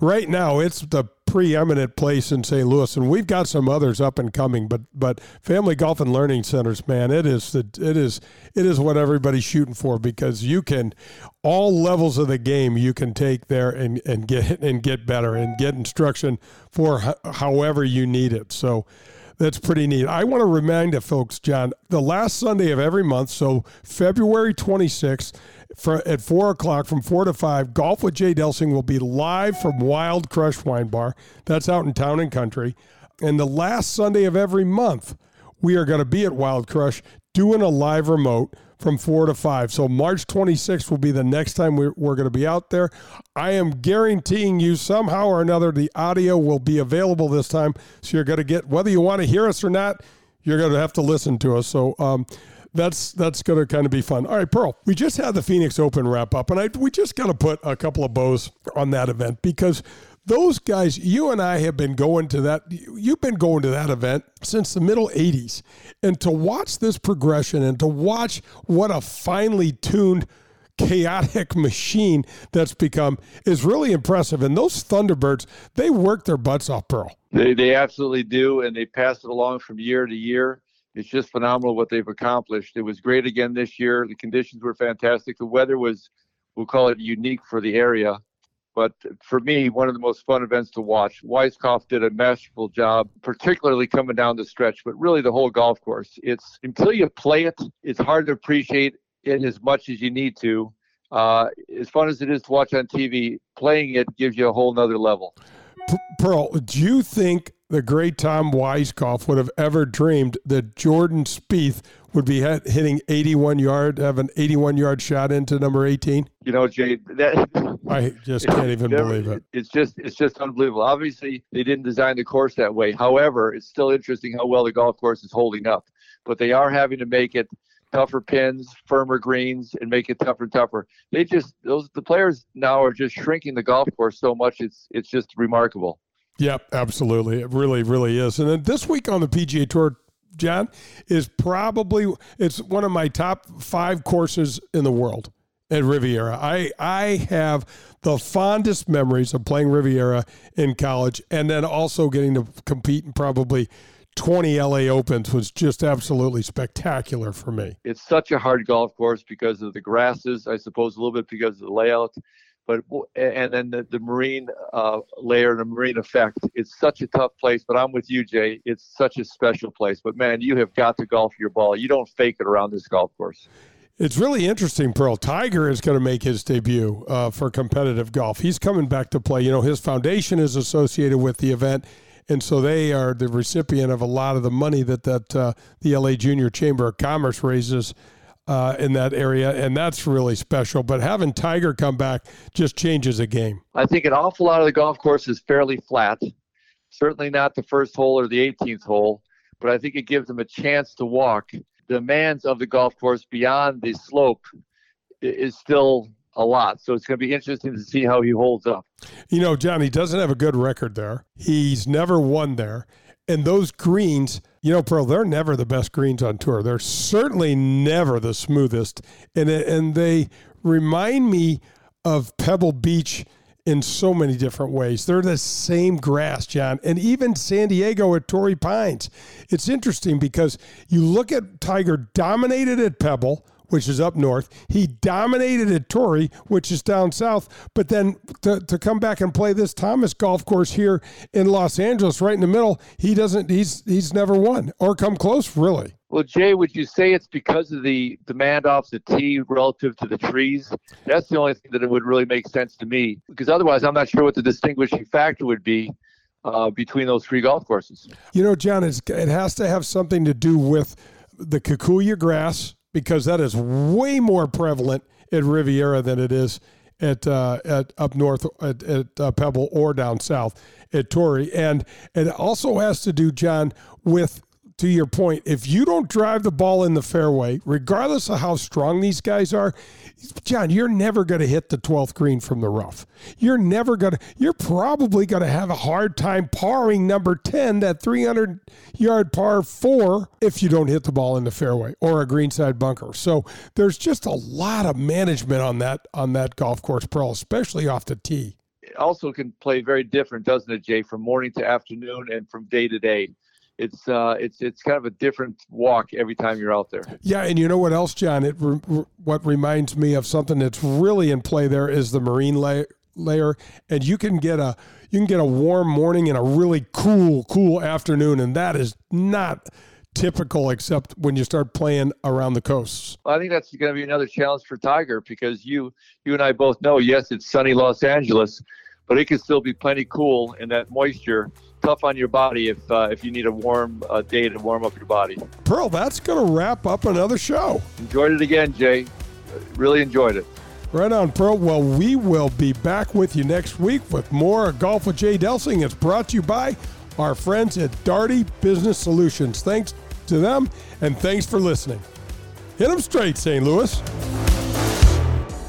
right now it's the preeminent place in St. Louis, and we've got some others up and coming. But but Family Golf and Learning Centers, man, it is the it is it is what everybody's shooting for because you can all levels of the game you can take there and and get and get better and get instruction for however you need it. So that's pretty neat. I want to remind you, folks, John, the last Sunday of every month, so February 26th, for, at 4 o'clock from 4 to 5, Golf with Jay Delsing will be live from Wild Crush Wine Bar. That's out in Town and Country. And the last Sunday of every month, we are going to be at Wild Crush doing a live remote from 4 to 5. So March 26th will be the next time we're, we're going to be out there. I am guaranteeing you somehow or another the audio will be available this time. So you're going to get, whether you want to hear us or not, you're going to have to listen to us. So, um, that's that's going to kind of be fun. All right, Pearl. We just had the Phoenix Open wrap up, and I we just got to put a couple of bows on that event because those guys, you and I have been going to that, you've been going to that event since the middle 80s. And to watch this progression and to watch what a finely tuned, chaotic machine that's become is really impressive. And those Thunderbirds, they work their butts off, Pearl. They, they absolutely do. And they pass it along from year to year. It's just phenomenal what they've accomplished. It was great again this year. The conditions were fantastic. The weather was, we'll call it unique for the area but for me, one of the most fun events to watch. Weiskopf did a masterful job, particularly coming down the stretch, but really the whole golf course. It's until you play it, it's hard to appreciate it as much as you need to. Uh, as fun as it is to watch on TV, playing it gives you a whole nother level. Pearl, do you think the great Tom Weiskopf would have ever dreamed that Jordan Spieth would be hitting 81 yard, have an 81 yard shot into number 18? You know, Jay, that I just can't even never, believe it. It's just it's just unbelievable. Obviously, they didn't design the course that way. However, it's still interesting how well the golf course is holding up. But they are having to make it tougher pins, firmer greens, and make it tougher and tougher. They just those the players now are just shrinking the golf course so much. It's it's just remarkable. Yep, absolutely. It really, really is. And then this week on the PGA Tour, John, is probably it's one of my top five courses in the world at Riviera. I I have the fondest memories of playing Riviera in college, and then also getting to compete in probably 20 LA Opens was just absolutely spectacular for me. It's such a hard golf course because of the grasses, I suppose a little bit because of the layout, but and then the, the marine uh, layer and the marine effect. It's such a tough place, but I'm with you, Jay. It's such a special place. But man, you have got to golf your ball. You don't fake it around this golf course. It's really interesting, Pearl. Tiger is going to make his debut uh, for competitive golf. He's coming back to play. You know, his foundation is associated with the event and so they are the recipient of a lot of the money that that uh, the LA Junior Chamber of Commerce raises uh, in that area, and that's really special. But having Tiger come back just changes the game. I think an awful lot of the golf course is fairly flat. Certainly not the first hole or the 18th hole, but I think it gives them a chance to walk. The demands of the golf course beyond the slope is still a lot. So it's going to be interesting to see how he holds up. You know, John, he doesn't have a good record there. He's never won there. And those greens, you know, Pearl, they're never the best greens on tour. They're certainly never the smoothest. And, and they remind me of Pebble Beach in so many different ways. They're the same grass, John. And even San Diego at Torrey Pines. It's interesting because you look at Tiger dominated at Pebble which is up north. He dominated at Torrey, which is down south. But then to, to come back and play this Thomas golf course here in Los Angeles, right in the middle, he doesn't. He's he's never won or come close, really. Well, Jay, would you say it's because of the demand off the tee relative to the trees? That's the only thing that it would really make sense to me. Because otherwise, I'm not sure what the distinguishing factor would be uh, between those three golf courses. You know, John, it has to have something to do with the kikuyu grass because that is way more prevalent at Riviera than it is at uh, at up north at, at uh, Pebble or down south at Torrey, and it also has to do, John, with to your point, if you don't drive the ball in the fairway, regardless of how strong these guys are, John, you're never going to hit the 12th green from the rough. You're never going to, you're probably going to have a hard time parring number 10, that 300 yard par four, if you don't hit the ball in the fairway or a greenside bunker. So there's just a lot of management on that, on that golf course, Pearl, especially off the tee. It also can play very different, doesn't it, Jay, from morning to afternoon and from day to day it's uh, it's it's kind of a different walk every time you're out there. Yeah, and you know what else, John? It re- what reminds me of something that's really in play there is the marine layer, layer, and you can get a you can get a warm morning and a really cool cool afternoon, and that is not typical except when you start playing around the coasts. Well, I think that's going to be another challenge for Tiger because you you and I both know yes, it's sunny Los Angeles, but it can still be plenty cool in that moisture tough on your body if uh, if you need a warm uh, day to warm up your body. Pearl, that's going to wrap up another show. Enjoyed it again, Jay. Really enjoyed it. Right on, Pearl. Well, we will be back with you next week with more Golf with Jay Delsing. It's brought to you by our friends at Daugherty Business Solutions. Thanks to them, and thanks for listening. Hit them straight, St. Louis.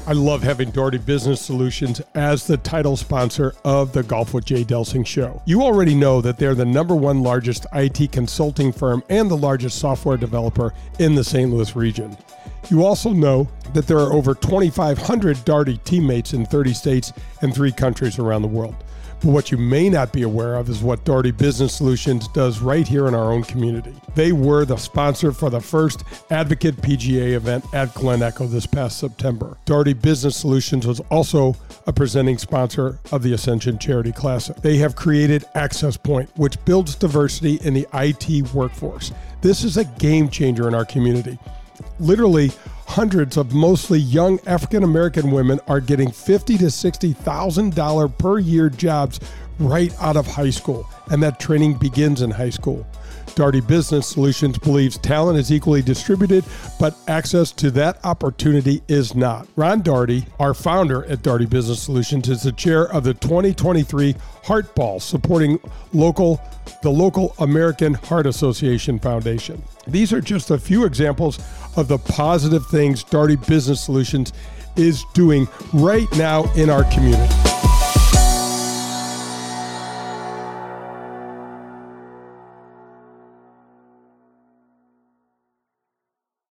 I love having Daugherty Business Solutions as the title sponsor of the Golf with Jay Delsing show. You already know that they're the number one largest IT consulting firm and the largest software developer in the St. Louis region. You also know that there are over 2,500 Daugherty teammates in 30 states and three countries around the world. But what you may not be aware of is what Daugherty Business Solutions does right here in our own community. They were the sponsor for the first Advocate PGA event at Glen Echo this past September. Daugherty Business Solutions was also a presenting sponsor of the Ascension Charity Classic. They have created Access Point, which builds diversity in the IT workforce. This is a game changer in our community. Literally, hundreds of mostly young African American women are getting fifty to sixty thousand dollar per year jobs right out of high school, and that training begins in high school. Daugherty Business Solutions believes talent is equally distributed, but access to that opportunity is not. Ron Daugherty, our founder at Daugherty Business Solutions, is the chair of the 2023 Heart Ball, supporting local the local American Heart Association Foundation. These are just a few examples of the positive things Daugherty Business Solutions is doing right now in our community.